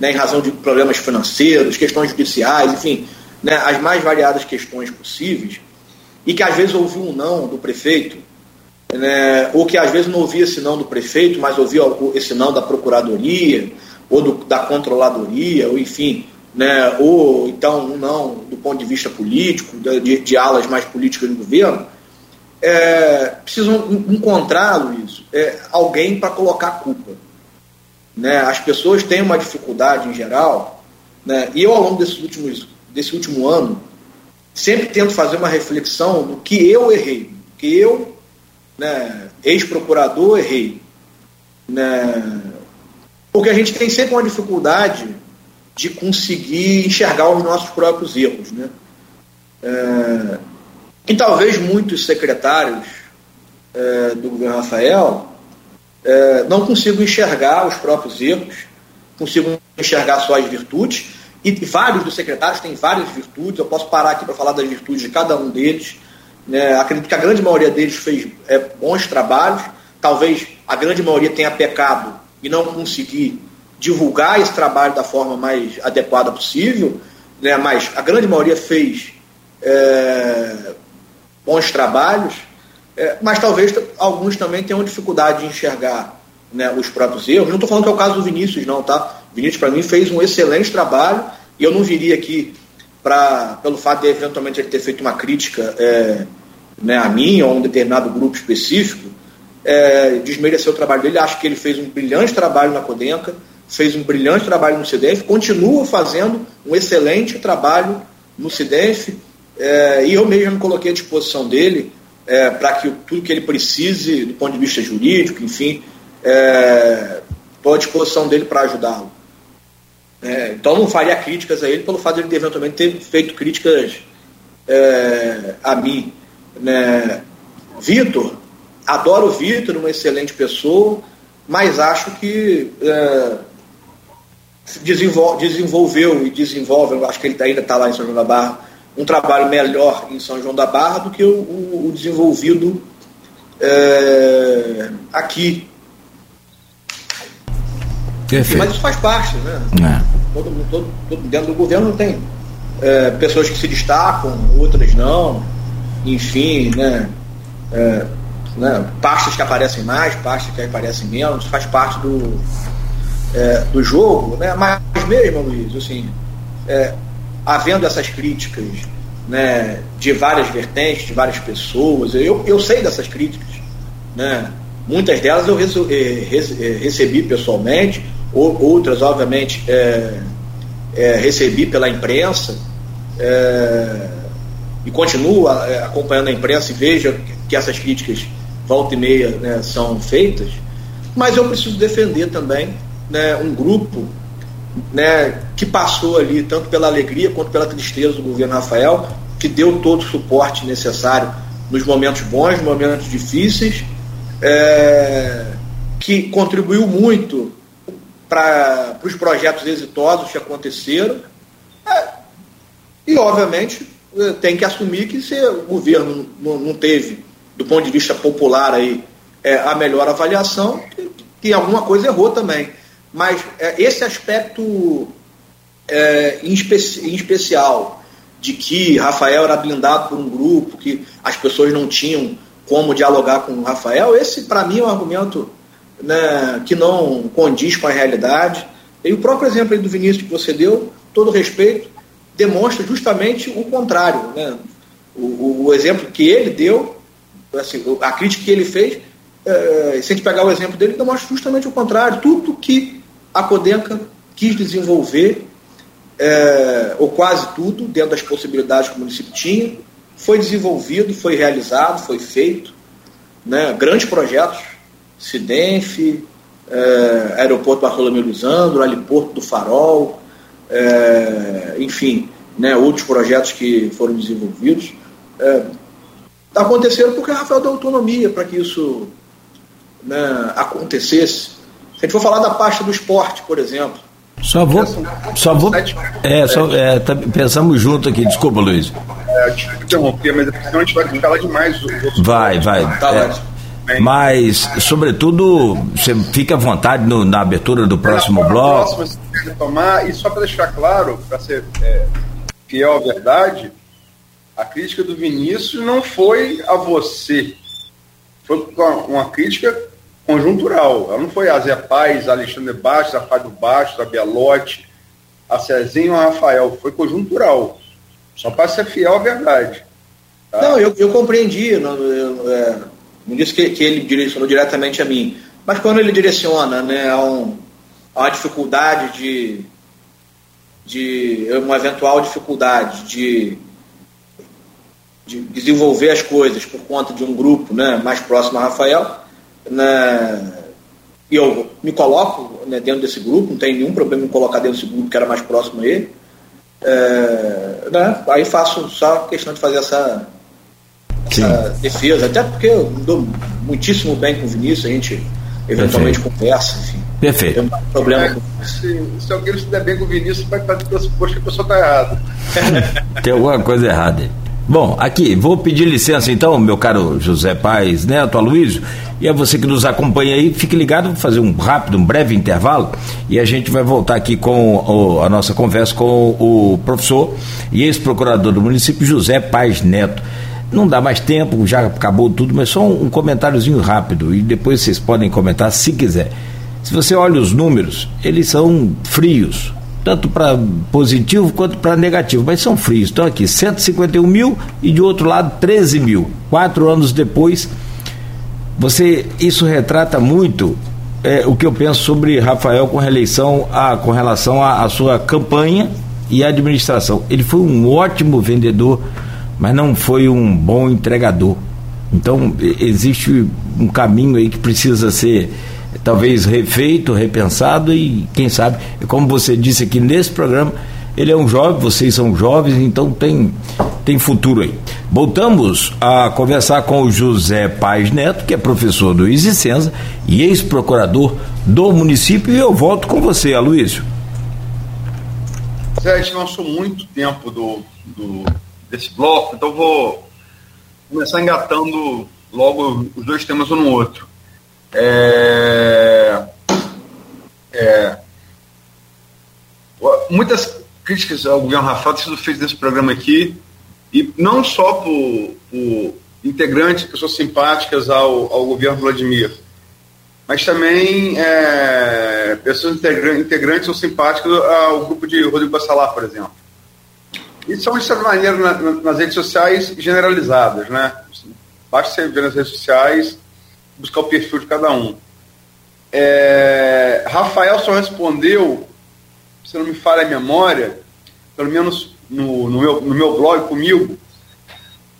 C: né, em razão de problemas financeiros, questões judiciais, enfim, né, as mais variadas questões possíveis, e que às vezes ouviu um não do prefeito, né, ou que às vezes não ouvia esse não do prefeito, mas ouvia esse não da procuradoria, ou do, da controladoria, ou enfim, né, ou então um não do ponto de vista político, de, de alas mais políticas do governo, é, precisam encontrar, Luiz, é, alguém para colocar a culpa. Né? As pessoas têm uma dificuldade em geral, né? e eu, ao longo desses últimos, desse último ano, sempre tento fazer uma reflexão do que eu errei, que eu, né, ex-procurador, errei. Né? Porque a gente tem sempre uma dificuldade de conseguir enxergar os nossos próprios erros. Né? É, e talvez muitos secretários é, do governo Rafael é, não consigo enxergar os próprios erros, consigo enxergar só as virtudes, e vários dos secretários têm várias virtudes, eu posso parar aqui para falar das virtudes de cada um deles. Né? Acredito que a grande maioria deles fez é, bons trabalhos, talvez a grande maioria tenha pecado e não conseguir divulgar esse trabalho da forma mais adequada possível, né? mas a grande maioria fez é, bons trabalhos. É, mas talvez alguns também tenham dificuldade de enxergar né, os próprios erros. Não estou falando que é o caso do Vinícius, não, tá? O Vinícius, para mim, fez um excelente trabalho e eu não viria aqui pra, pelo fato de eventualmente ele ter feito uma crítica é, né, a mim ou a um determinado grupo específico, é, desmerecer o trabalho dele. Acho que ele fez um brilhante trabalho na Codenca, fez um brilhante trabalho no CDF, continua fazendo um excelente trabalho no CDF é, e eu mesmo me coloquei à disposição dele é, para que tudo que ele precise, do ponto de vista jurídico, enfim, estou é, à disposição dele para ajudá-lo. É, então não faria críticas a ele pelo fato de ele eventualmente ter feito críticas é, a mim. Né? Vitor, adoro o Vitor, uma excelente pessoa, mas acho que é, desenvolveu e desenvolve, acho que ele ainda está lá em São João da Barra, um trabalho melhor em São João da Barra do que o, o, o desenvolvido é, aqui.
B: Perfeito.
C: Mas isso faz parte, né? É. Todo, todo, todo, dentro do governo tem é, pessoas que se destacam, outras não, enfim, né? É, né? Pastas que aparecem mais, pastas que aparecem menos, faz parte do, é, do jogo, né? Mas mesmo, Luiz, assim, é, havendo essas críticas né, de várias vertentes, de várias pessoas, eu, eu sei dessas críticas. Né? Muitas delas eu eh, eh, recebi pessoalmente, outras, obviamente, é, é, recebi pela imprensa é, e continuo acompanhando a imprensa e vejo que essas críticas, volta e meia, né, são feitas, mas eu preciso defender também né, um grupo né, que passou ali, tanto pela alegria quanto pela tristeza do governo Rafael, que deu todo o suporte necessário nos momentos bons, nos momentos difíceis, é, que contribuiu muito para os projetos exitosos que aconteceram. É, e, obviamente, é, tem que assumir que se o governo não, não teve, do ponto de vista popular, aí, é, a melhor avaliação, que, que alguma coisa errou também. Mas é, esse aspecto é, em, em especial de que Rafael era blindado por um grupo, que as pessoas não tinham como dialogar com o Rafael, esse para mim é um argumento né, que não condiz com a realidade. E o próprio exemplo do Vinícius que você deu, todo respeito, demonstra justamente o contrário. Né? O, o, exemplo que ele deu, assim, a crítica que ele fez, é, se a gente pegar o exemplo dele, demonstra justamente o contrário. Tudo que a Codenca quis desenvolver, é, ou quase tudo, dentro das possibilidades que o município tinha, foi desenvolvido, foi realizado, foi feito. Né, grandes projetos, Cidenf, é, Aeroporto Bartolomeu Lisandro, Aliporto do Farol, é, enfim, né, outros projetos que foram desenvolvidos. É, aconteceram porque Rafael deu autonomia para que isso né, acontecesse. Se a gente for falar da pasta do esporte, por exemplo.
B: Só vou. Só vou. É, só, é, tá, pensamos junto aqui, desculpa, Luiz.
D: É, te interromper, mas senão a gente vai falar demais.
B: Vai, vai. Tá é, mas, sobretudo, você fica à vontade no, na abertura do próximo bloco. Próximo,
D: você tomar, e só para deixar claro, para ser é, fiel à verdade, a crítica do Vinícius não foi a você. Foi uma crítica conjuntural. Ela não foi a Zé Paz, a Alexandre Bastos, a Fábio Bastos, a Belotti, a Cezinho, a Rafael. Foi conjuntural. Só para ser fiel à verdade.
C: Tá? Não, eu, eu compreendi. Não, eu, é, não disse que, que, ele direcionou diretamente a mim. Mas quando ele direciona né, a, um, a uma dificuldade de, de. uma eventual dificuldade de de desenvolver as coisas por conta de um grupo né, mais próximo a Rafael, né, e eu me coloco né, dentro desse grupo, não tem nenhum problema em colocar dentro desse grupo que era mais próximo a ele. É, né, aí faço só questão de fazer essa, essa defesa, até porque eu dou muitíssimo bem com o Vinícius, a gente eventualmente Perfeito. conversa, enfim.
B: Perfeito. Tem
D: um problema é, com... se, se alguém não se der bem com o Vinícius, vai estar de pressuposto que a pessoa está errada. [laughs]
B: tem alguma coisa errada aí. Bom, aqui, vou pedir licença então, meu caro José Paz Neto Aloysio, e a você que nos acompanha aí, fique ligado, vou fazer um rápido, um breve intervalo, e a gente vai voltar aqui com o, a nossa conversa com o, o professor e ex-procurador do município, José Paz Neto. Não dá mais tempo, já acabou tudo, mas só um, um comentáriozinho rápido, e depois vocês podem comentar se quiser. Se você olha os números, eles são frios tanto para positivo quanto para negativo, mas são frios. Estão aqui 151 mil e de outro lado 13 mil. Quatro anos depois, você isso retrata muito é, o que eu penso sobre Rafael com reeleição a, com relação à sua campanha e administração. Ele foi um ótimo vendedor, mas não foi um bom entregador. Então existe um caminho aí que precisa ser talvez refeito, repensado e quem sabe, como você disse aqui nesse programa, ele é um jovem, vocês são jovens, então tem, tem futuro aí. Voltamos a conversar com o José Paz Neto, que é professor do Isicenza e ex-procurador do município, e eu volto com você, Aloysio.
D: A gente lançou muito tempo do, do, desse bloco, então vou começar engatando logo os dois temas um no outro. É, é, muitas críticas ao governo Rafael têm sido feitas nesse programa aqui, e não só por, por integrantes, pessoas simpáticas ao, ao governo Vladimir, mas também é, pessoas integrantes ou simpáticas ao grupo de Rodrigo Bassalar, por exemplo. E são, de certa maneira, na, na, nas redes sociais generalizadas, né? Basta você ver nas redes sociais buscar o perfil de cada um. É, Rafael só respondeu, se não me falha a memória, pelo menos no, no, meu, no meu blog comigo,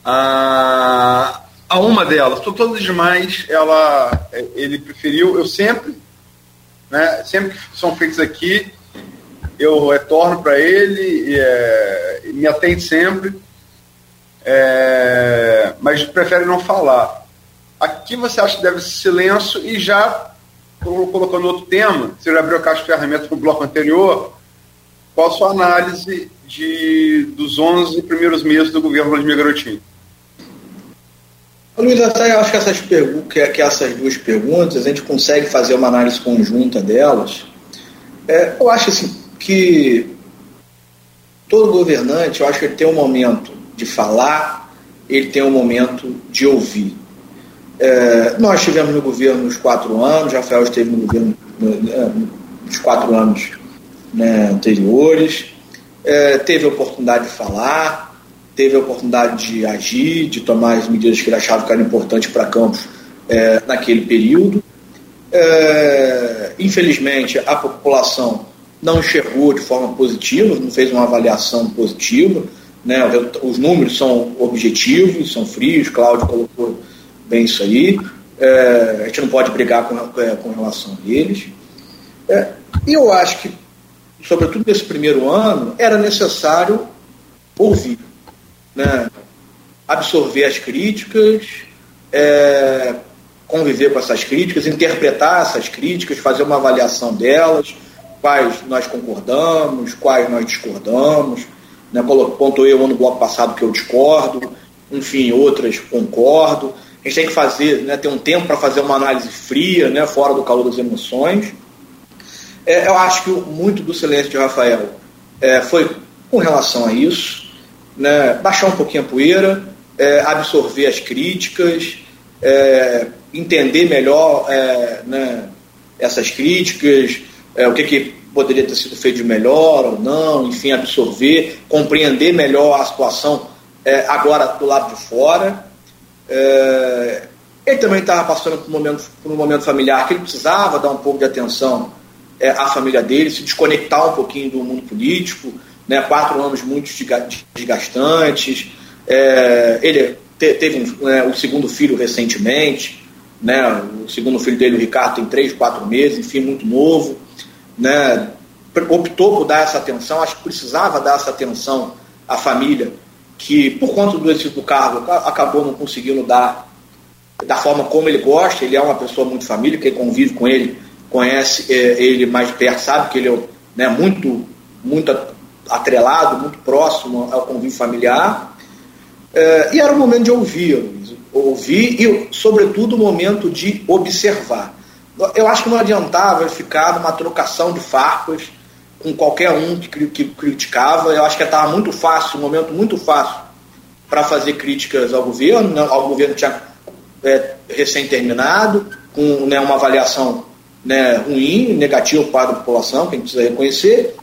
D: a, a uma delas. Todas as demais, ela, ele preferiu. Eu sempre, né, sempre que são feitos aqui, eu retorno para ele, é, me atende sempre, é, mas prefere não falar. Aqui você acha que deve ser silêncio e já colocando outro tema, você já abriu a caixa de ferramentas no bloco anterior, qual a sua análise de, dos 11 primeiros meses do governo Vladimir Garotinho?
C: Luiz, eu acho que essas, que, que essas duas perguntas, a gente consegue fazer uma análise conjunta delas. É, eu acho assim, que todo governante, eu acho que ele tem um momento de falar, ele tem um momento de ouvir. É, nós estivemos no governo nos quatro anos, Rafael esteve no governo nos quatro anos né, anteriores, é, teve a oportunidade de falar, teve a oportunidade de agir, de tomar as medidas que ele achava que eram importantes para Campos é, naquele período. É, infelizmente, a população não enxergou de forma positiva, não fez uma avaliação positiva. Né? Os números são objetivos, são frios, Cláudio colocou bem isso aí. É, a gente não pode brigar com, é, com relação a eles. É, e eu acho que, sobretudo nesse primeiro ano, era necessário ouvir, né? absorver as críticas, é, conviver com essas críticas, interpretar essas críticas, fazer uma avaliação delas, quais nós concordamos, quais nós discordamos. Né? Pontuei eu no bloco passado que eu discordo, enfim, outras concordo. A gente tem que fazer, né, ter um tempo para fazer uma análise fria, né, fora do calor das emoções. É, eu acho que muito do silêncio de Rafael é, foi com relação a isso, né, baixar um pouquinho a poeira, é, absorver as críticas, é, entender melhor é, né, essas críticas, é, o que, que poderia ter sido feito de melhor ou não, enfim, absorver, compreender melhor a situação agora do lado de fora. É, ele também estava passando por um, momento, por um momento familiar que ele precisava dar um pouco de atenção é, à família dele, se desconectar um pouquinho do mundo político, né, quatro anos muito desgastantes. É, ele te, teve um, né, o segundo filho recentemente, né, o segundo filho dele, o Ricardo, tem três, quatro meses, enfim, muito novo. Né, optou por dar essa atenção, acho que precisava dar essa atenção à família que por conta do exercício do cargo acabou não conseguindo dar da forma como ele gosta, ele é uma pessoa muito família, quem convive com ele, conhece é, ele mais perto, sabe que ele é né, muito, muito atrelado, muito próximo ao convívio familiar. É, e era o momento de ouvir, ouvir e, sobretudo, o momento de observar. Eu acho que não adiantava ficar numa trocação de farpas com qualquer um que, que criticava. Eu acho que estava muito fácil, um momento muito fácil para fazer críticas ao governo. Né? O governo tinha é, recém-terminado, com né, uma avaliação né, ruim, negativa para a população, que a gente precisa reconhecer.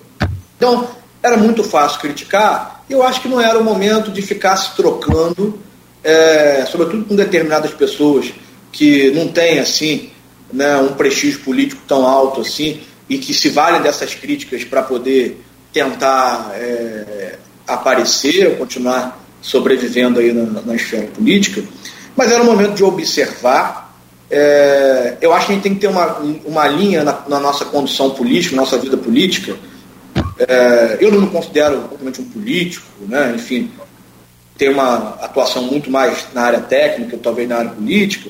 C: Então, era muito fácil criticar. Eu acho que não era o momento de ficar se trocando, é, sobretudo com determinadas pessoas que não têm assim né, um prestígio político tão alto assim, e que se valem dessas críticas para poder tentar é, aparecer, continuar sobrevivendo aí na, na, esfera política, mas era um momento de observar. É, eu acho que a gente tem que ter uma, uma linha na, na nossa condução política, nossa vida política. É, eu não me considero propriamente um político, né? enfim, tenho uma atuação muito mais na área técnica, talvez na área política,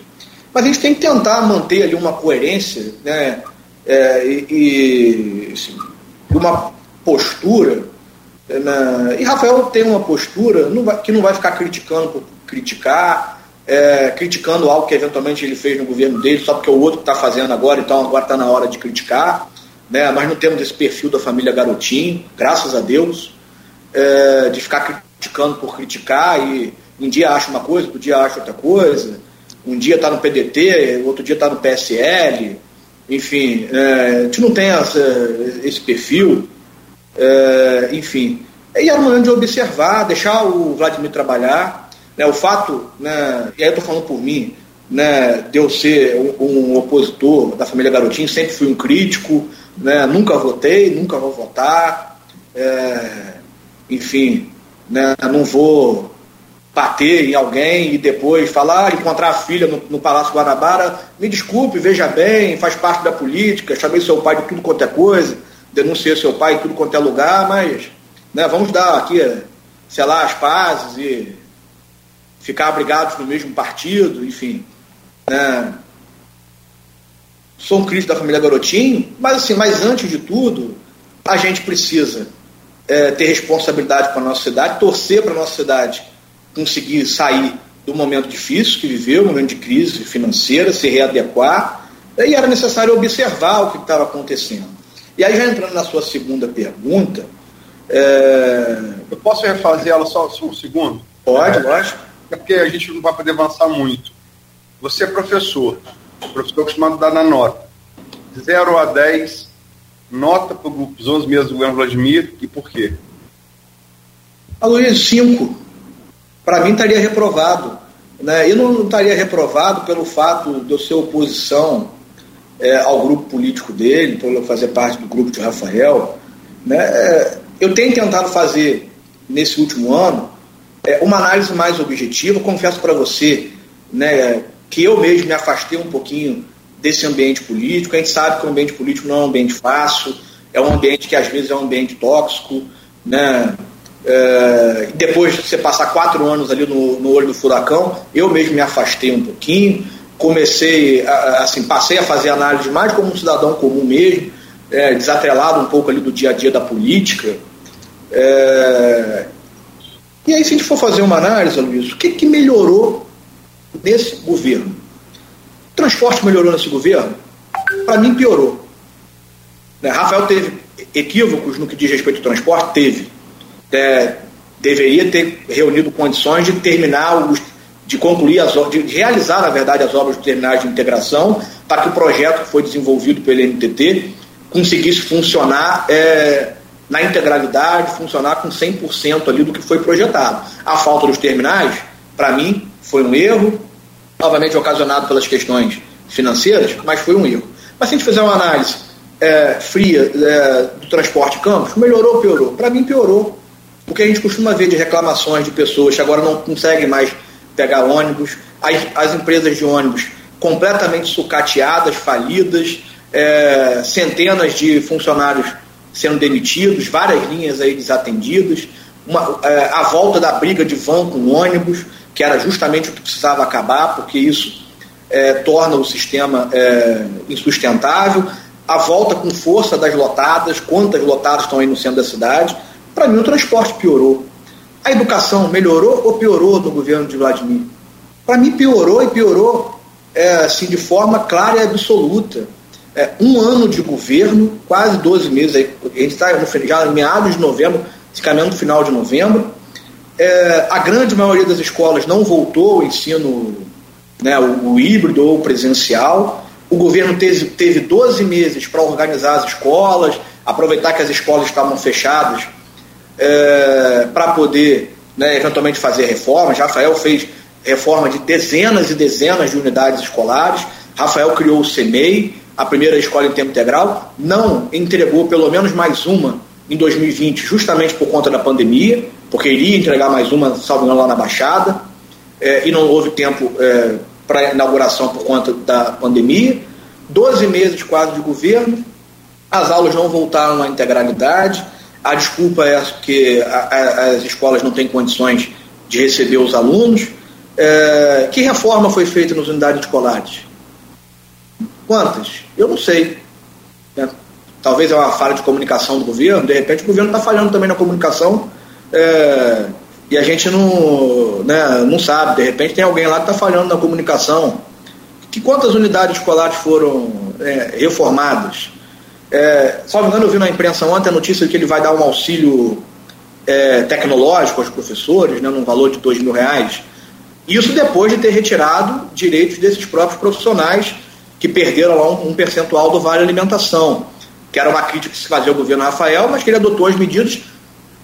C: mas a gente tem que tentar manter ali uma coerência, né? é, e, e assim, uma postura. Né? E Rafael tem uma postura não vai, que não vai ficar criticando por criticar, é, criticando algo que eventualmente ele fez no governo dele, só porque o outro está fazendo agora, então agora está na hora de criticar. Né? Nós não temos esse perfil da família Garotinho, graças a Deus, é, de ficar criticando por criticar e um dia acha uma coisa, outro dia acha outra coisa, um dia está no PDT, outro dia está no PSL, enfim, é, a gente não tem essa, esse perfil, é, enfim. E era momento de observar, deixar o Vladimir trabalhar. Né, o fato, né, e aí eu estou falando por mim, né, de eu ser um, um, opositor da família Garotinho, sempre fui um crítico, né, nunca votei, nunca vou votar, é, enfim, né, não vou bater em alguém e depois falar, encontrar a filha no, no, Palácio Guanabara, me desculpe, veja bem, faz parte da política, chamei seu pai de tudo quanto é coisa, denunciei seu pai em tudo quanto é lugar, mas né, vamos dar aqui, sei lá, as pazes e ficar abrigados no mesmo partido, enfim. Né. Sou um crítico da família Garotinho, mas assim, mas antes de tudo, a gente precisa é, ter responsabilidade com a nossa cidade, torcer para a nossa cidade conseguir sair do momento difícil que viveu, momento de crise financeira, se readequar, e era necessário observar o que estava acontecendo. E aí, já entrando na sua segunda pergunta.
D: É... Eu posso refazer ela só, só um segundo?
C: Pode, é, lógico.
D: É porque a gente não vai poder avançar muito. Você é professor, professor acostumado a dar na nota. 0 a 10, nota para os 11 meses do governo Vladimir e por quê?
C: Aloysio, 5. Para mim estaria reprovado. Né? Eu não estaria reprovado pelo fato de eu ser oposição é, ao grupo político dele, por eu fazer parte do grupo de Rafael. Né? É, eu tenho tentado fazer, nesse último ano, é, uma análise mais objetiva. Confesso para você né, que eu mesmo me afastei um pouquinho desse ambiente político. A gente sabe que o ambiente político não é um ambiente fácil, é um ambiente que às vezes é um ambiente tóxico, né? É, depois de você passar quatro anos ali no, no olho do furacão, eu mesmo me afastei um pouquinho, comecei, a, assim, passei a fazer análise mais como um cidadão comum mesmo, é, desatrelado um pouco ali do dia a dia da política. É, e aí, se a gente for fazer uma análise, Luiz, o que, que melhorou nesse governo? transporte melhorou nesse governo? Para mim, piorou. Né? Rafael teve equívocos no que diz respeito ao transporte? Teve. É, deveria ter reunido condições de terminar os, de concluir as de realizar, na verdade, as obras de terminais de integração para que o projeto que foi desenvolvido pelo NTT conseguisse funcionar é, na integralidade, funcionar com 100% ali do que foi projetado. A falta dos terminais, para mim, foi um erro, novamente ocasionado pelas questões financeiras, mas foi um erro. Mas se a gente fizer uma análise é, fria é, do transporte campos, melhorou ou piorou? Para mim, piorou. Porque a gente costuma ver de reclamações de pessoas que agora não conseguem mais pegar ônibus, as, as empresas de ônibus completamente sucateadas, falidas, é, centenas de funcionários sendo demitidos, várias linhas aí desatendidas, uma, é, a volta da briga de van com ônibus que era justamente o que precisava acabar, porque isso é, torna o sistema é, insustentável. A volta com força das lotadas, quantas lotadas estão aí no centro da cidade. Para mim, o transporte piorou. A educação melhorou ou piorou no governo de Vladimir? Para mim, piorou e piorou é, assim, de forma clara e absoluta. É, um ano de governo, quase 12 meses, aí, a gente está já em meados de novembro, se caminhando no final de novembro, é, a grande maioria das escolas não voltou ao ensino, né, o, o híbrido ou presencial. O governo teve, teve 12 meses para organizar as escolas, aproveitar que as escolas estavam fechadas é, para poder né, eventualmente fazer reformas. Rafael fez reforma de dezenas e dezenas de unidades escolares. Rafael criou o CEMEI, a primeira escola em tempo integral, não entregou pelo menos mais uma em 2020, justamente por conta da pandemia porque iria entregar mais uma, salvo lá na Baixada, é, e não houve tempo é, para inauguração por conta da pandemia. Doze meses quase de governo, as aulas não voltaram à integralidade, a desculpa é que a, a, as escolas não têm condições de receber os alunos. É, que reforma foi feita nas unidades escolares? Quantas? Eu não sei. Né? Talvez é uma falha de comunicação do governo, de repente o governo está falhando também na comunicação é, e a gente não, né, não sabe, de repente tem alguém lá que está falhando na comunicação. Que quantas unidades escolares foram é, reformadas? É, me engano, eu vi na imprensa ontem a notícia de que ele vai dar um auxílio é, tecnológico aos professores, né, num valor de dois mil reais. Isso depois de ter retirado direitos desses próprios profissionais que perderam lá um, um percentual do Vale Alimentação, que era uma crítica que se fazia ao governo Rafael, mas que ele adotou as medidas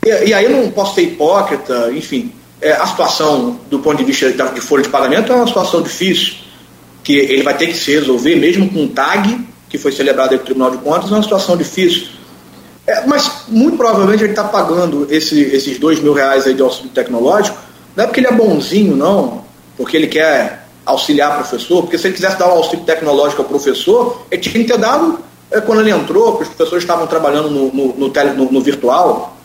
C: e, e aí não posso ser hipócrita, enfim. É, a situação, do ponto de vista de folha de pagamento, é uma situação difícil, que ele vai ter que se resolver, mesmo com o TAG, que foi celebrado no Tribunal de Contas, é uma situação difícil. É, mas, muito provavelmente, ele está pagando esse, esses dois mil reais aí de auxílio tecnológico, não é porque ele é bonzinho, não, porque ele quer auxiliar professor, porque se ele quisesse dar um auxílio tecnológico ao professor, ele tinha que ter dado é, quando ele entrou, que os professores estavam trabalhando no, no, no, tele, no, virtual,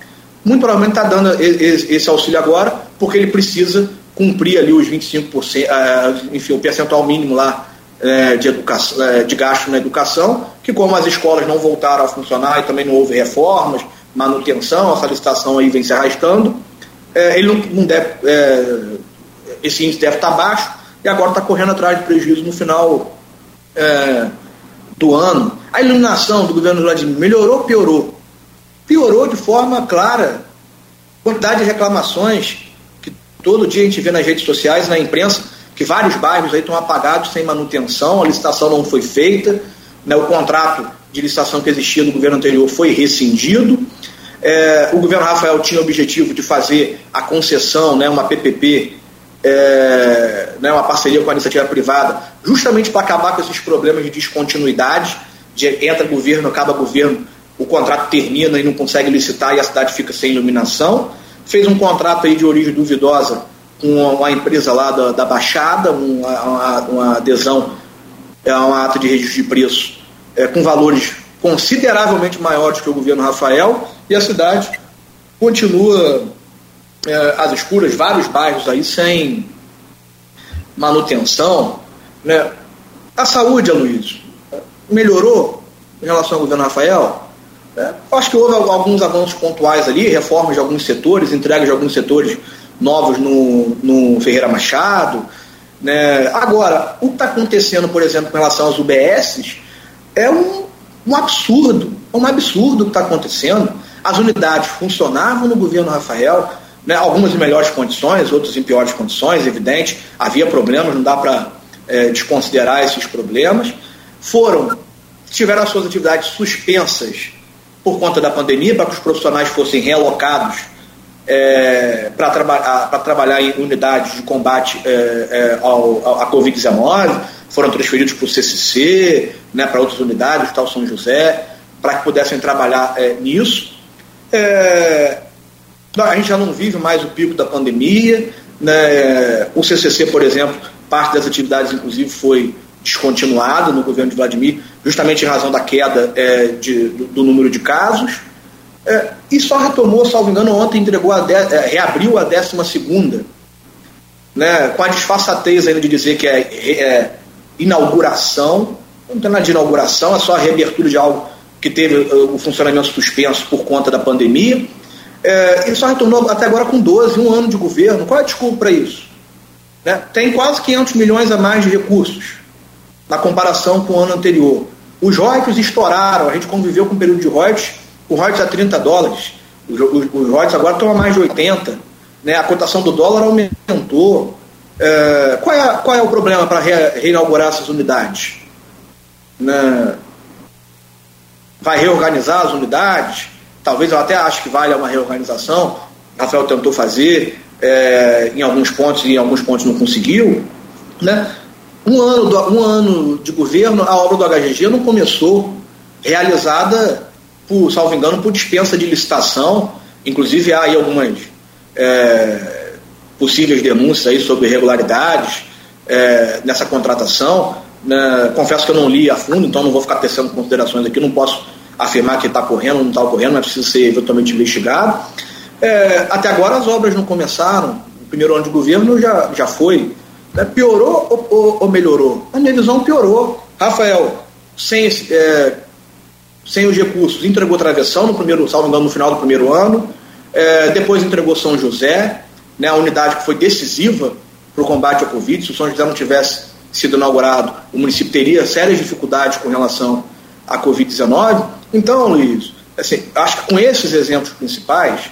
C: muito provavelmente está dando esse auxílio agora, porque ele precisa cumprir ali os 25%, uh, enfim, o percentual mínimo lá uh, de, educação, uh, de gasto na educação, que como as escolas não voltaram a funcionar e também não houve reformas, manutenção, essa licitação aí vem se arrastando, ele não, não deve, esse índice deve estar baixo e agora está correndo atrás de prejuízo no final do ano. A iluminação do governo Vladimir melhorou ou piorou? Piorou de forma clara. Quantidade de reclamações que todo dia a gente vê nas redes sociais, na imprensa, que vários bairros aí estão apagados sem manutenção, a licitação não foi feita, né, o contrato de licitação que existia no governo anterior foi rescindido. É, o governo Rafael tinha o objetivo de fazer a concessão, né, uma PPP, é, né, uma parceria com a iniciativa privada, justamente para acabar com esses problemas de descontinuidade, de entra governo, acaba governo, o contrato termina e não consegue licitar e a cidade fica sem iluminação. Fez um contrato aí de origem duvidosa com uma empresa lá da, da Baixada, uma, uma, uma adesão é um ato de registro de preço é, com valores consideravelmente maiores que o governo Rafael e a cidade continua é, às escuras, vários bairros aí sem manutenção. Né? A saúde, Aloysio, melhorou em relação ao governo Rafael? É, acho que houve alguns avanços pontuais ali, reformas de alguns setores, entregas de alguns setores novos no, no Ferreira Machado. Né? Agora, o que está acontecendo, por exemplo, com relação às UBSs, é um, um absurdo. É um absurdo o que está acontecendo. As unidades funcionavam no governo Rafael, né? algumas em melhores condições, outras em piores condições, evidente. Havia problemas, não dá para é, desconsiderar esses problemas. Foram, tiveram as suas atividades suspensas por conta da pandemia, para que os profissionais fossem realocados é, para traba trabalhar em unidades de combate é, é, ao, à Covid-19, foram transferidos para o CCC, né, para outras unidades, tal São José, para que pudessem trabalhar é, nisso. É, a gente já não vive mais o pico da pandemia. Né, o CCC, por exemplo, parte das atividades, inclusive, foi descontinuada no governo de Vladimir, justamente em razão da queda é, de, do, do, número de casos. É, e só retomou, salvo engano, ontem entregou a de, é, reabriu a 12 segunda, né, com a disfarçatez ainda de dizer que é, é, inauguração, não tem nada de inauguração, é só a reabertura de algo que teve uh, o funcionamento suspenso por conta da pandemia. É, e só retornou até agora com 12, um ano de governo. Qual é a desculpa para isso? Né? Tem quase 500 milhões a mais de recursos na comparação com o ano anterior. Os royalties estouraram, a gente conviveu com um período de royalties, o royalties a 30 dólares, os, os, royalties agora estão a mais de 80, né? a cotação do dólar aumentou. É, qual, é, qual é o problema para re, reinaugurar essas unidades? Né? Vai reorganizar as unidades? Talvez eu até acho que vale uma reorganização. Rafael tentou fazer é, em alguns pontos e em alguns pontos não conseguiu. Né? Um ano, do, um ano de governo, a obra do HGG não começou, realizada, por, salvo engano, por dispensa de licitação. Inclusive há aí algumas é, possíveis denúncias aí sobre irregularidades é, nessa contratação. Né? Confesso que eu não li a fundo, então não vou ficar tecendo considerações aqui, não posso afirmar que está correndo ou não está ocorrendo, mas precisa ser eventualmente investigado. É, até agora as obras não começaram, o primeiro ano de governo já, já foi né? Piorou ou, ou, ou, melhorou? A minha visão piorou. Rafael, sem, é, sem os recursos, entregou travessão no primeiro, salvo engano, no final do primeiro ano. É, depois entregou São José, né, a unidade que foi decisiva para o combate ao Covid. Se o São José não tivesse sido inaugurado, o município teria sérias dificuldades com relação à Covid-19. Então, Luiz, assim, acho que com esses exemplos principais,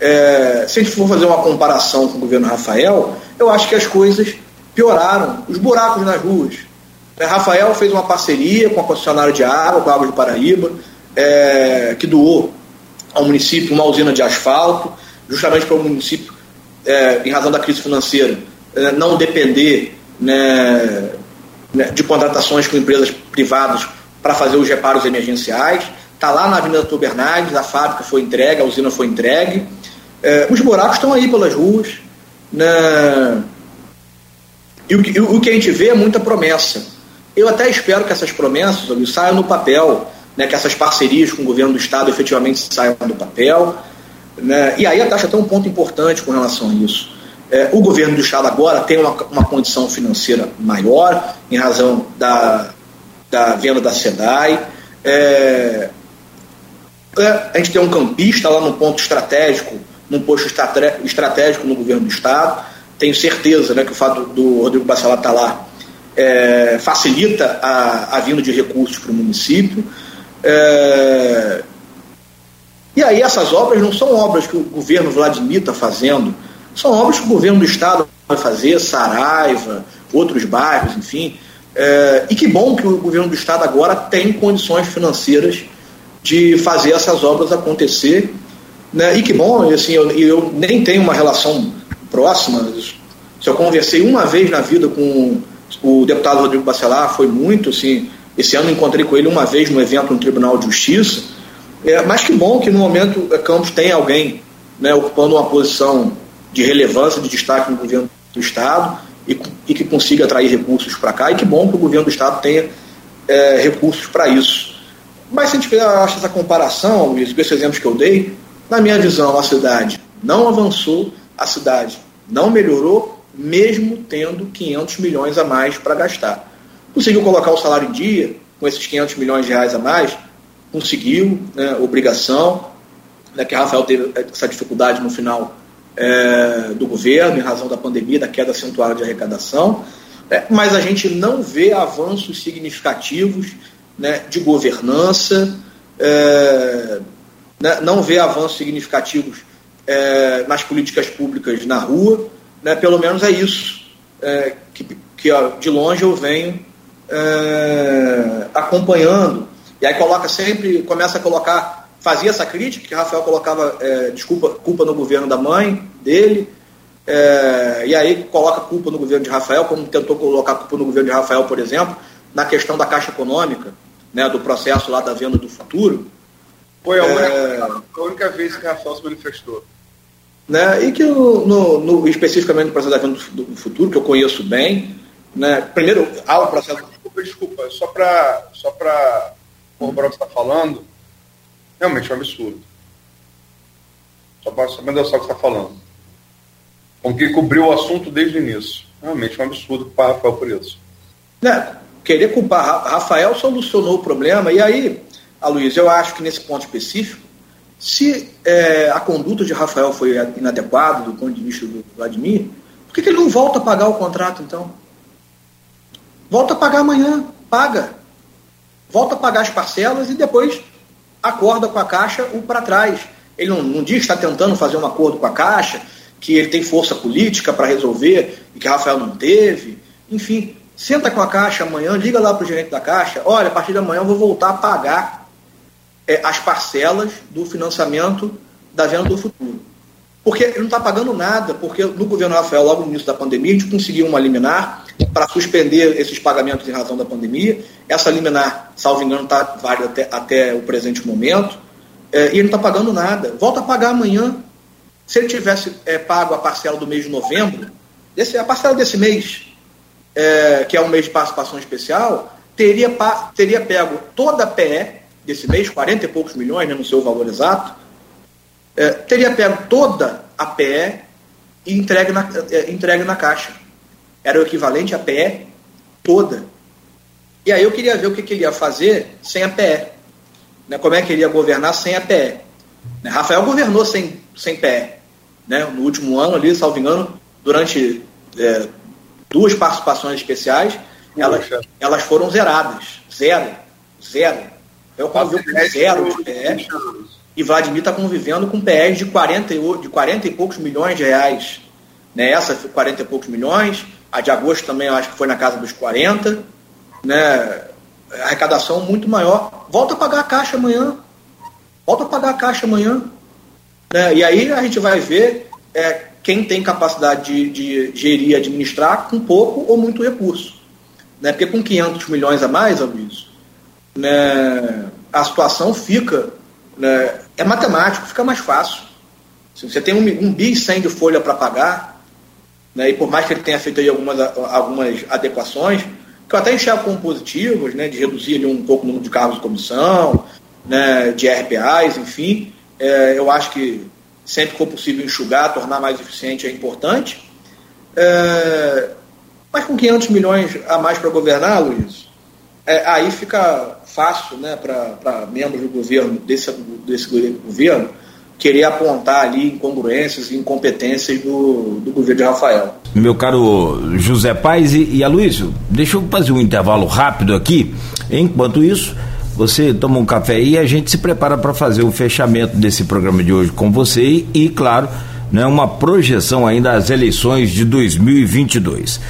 C: é, se a gente for fazer uma comparação com o governo Rafael, eu acho que as coisas pioraram, os buracos nas ruas. É, Rafael fez uma parceria com a concessionária de água, com a Água de Paraíba, é, que doou ao município uma usina de asfalto, justamente para o município, é, em razão da crise financeira, é, não depender né, né, de contratações com empresas privadas para fazer os reparos emergenciais. Está lá na Avenida Bernardes, a fábrica foi entregue, a usina foi entregue. É, os buracos estão aí pelas ruas. Né, e o que a gente vê é muita promessa. Eu até espero que essas promessas saiam no papel, né, que essas parcerias com o governo do Estado efetivamente saiam do papel. Né? E aí a taxa tem um ponto importante com relação a isso. É, o governo do Estado agora tem uma, uma condição financeira maior, em razão da, da venda da SEDAI. É, é, a gente tem um campista lá no ponto estratégico, num posto estratégico no governo do Estado. Tenho certeza né, que o fato do Rodrigo Bacelar estar tá lá é, facilita a, a vinda de recursos para o município. É, e aí essas obras não são obras que o governo Vladimir está fazendo, são obras que o governo do Estado vai fazer, Saraiva, outros bairros, enfim. É, e que bom que o governo do Estado agora tem condições financeiras de fazer essas obras acontecer. Né? E que bom, assim, eu, eu nem tenho uma relação próxima. Eu conversei uma vez na vida com o deputado Rodrigo Bacelar, foi muito, assim, esse ano encontrei com ele uma vez no evento no Tribunal de Justiça. É, mas que bom que no momento é, Campos tem alguém né, ocupando uma posição de relevância, de destaque no governo do Estado e, e que consiga atrair recursos para cá. E que bom que o governo do Estado tenha é, recursos para isso. Mas se a gente fizer essa comparação, Luiz, com esses exemplos que eu dei, na minha visão, a cidade não avançou, a cidade não melhorou, mesmo tendo 500 milhões a mais para gastar. Conseguiu colocar o salário em dia com esses 500 milhões de reais a mais? Conseguiu, né, obrigação, né, que Rafael teve essa dificuldade no final é, do governo, em razão da pandemia, da queda acentuada de arrecadação, é, mas a gente não vê avanços significativos né, de governança, é, né, não vê avanços significativos é, nas políticas públicas na rua, né, pelo menos é isso é, que, que ó, de longe eu venho é, acompanhando. E aí coloca sempre, começa a colocar, fazia essa crítica, que Rafael colocava é, desculpa, culpa no governo da mãe dele, é, e aí coloca culpa no governo de Rafael, como tentou colocar culpa no governo de Rafael, por exemplo, na questão da Caixa Econômica, né, do processo lá da venda do futuro.
D: Foi a única, é, a única vez que Rafael se manifestou
C: né? e que no, no, no, especificamente no processo da venda do, do, futuro, que eu conheço bem, né? primeiro há o processo.
D: Desculpa, desculpa, só para só corroborar o que está falando, realmente é um absurdo. Só para saber o que está falando. Como que cobriu o assunto desde o início. Realmente é um absurdo culpar Rafael por isso.
C: Né? Querer culpar Rafael solucionou o problema, e aí, a Luiz, eu acho que nesse ponto específico, se é, a conduta de Rafael foi inadequada do ponto de vista do Vladimir, por que, que ele não volta a pagar o contrato então? Volta a pagar amanhã, paga. Volta a pagar as parcelas e depois acorda com a Caixa o para trás. Ele não, não diz que está tentando fazer um acordo com a Caixa, que ele tem força política para resolver e que Rafael não teve. Enfim, senta com a Caixa amanhã, liga lá para o gerente da Caixa, olha, a partir de amanhã eu vou voltar a pagar é, as parcelas do financiamento da venda do futuro. Porque ele não está pagando nada, porque no governo Rafael, logo no início da pandemia, a gente conseguiu uma liminar para suspender esses pagamentos em razão da pandemia. Essa liminar, salvo engano, está válida até, até o presente momento. É, e ele não está pagando nada. Volta a pagar amanhã. Se ele tivesse é, pago a parcela do mês de novembro, esse, a parcela desse mês, é, que é um mês de participação especial, teria, teria pego toda a PE, desse mês, 40 e poucos milhões, né, no seu valor exato, é, teria pego toda a PE e entregue na, é, entregue na caixa. Era o equivalente à PE toda. E aí eu queria ver o que, que ele ia fazer sem a PE. Né, como é que ele ia governar sem a PE. Né, Rafael governou sem, sem PE. Né, no último ano ali, salvo engano, durante é, duas participações especiais, elas, elas foram zeradas. Zero. Zero. Eu convivo com zero de PE. E Vladimir está convivendo com PEs de 40, de 40 e poucos milhões de reais. Né? Essa 40 e poucos milhões. A de agosto também acho que foi na casa dos 40. Né? Arrecadação muito maior. Volta a pagar a caixa amanhã. Volta a pagar a caixa amanhã. Né? E aí a gente vai ver é, quem tem capacidade de, de gerir e administrar com pouco ou muito recurso. Né? Porque com 500 milhões a mais, Aloysio, né, a situação fica. Né, é matemático, fica mais fácil. Se você tem um, um bi 100 de folha para pagar, né, e por mais que ele tenha feito aí algumas, algumas adequações, que eu até enxergo como positivas, né, de reduzir ali, um pouco o número de cargos de comissão, né, de RPAs, enfim. É, eu acho que sempre que for possível enxugar, tornar mais eficiente é importante. É, mas com 500 milhões a mais para governar, Luiz, é, aí fica fácil né, para membros do governo, desse, desse governo, querer apontar ali incongruências e incompetências do, do governo de Rafael.
B: Meu caro José Paes e, e Aloysio, deixa eu fazer um intervalo rápido aqui. Enquanto isso, você toma um café e a gente se prepara para fazer o fechamento desse programa de hoje com você e, e claro, né, uma projeção ainda às eleições de 2022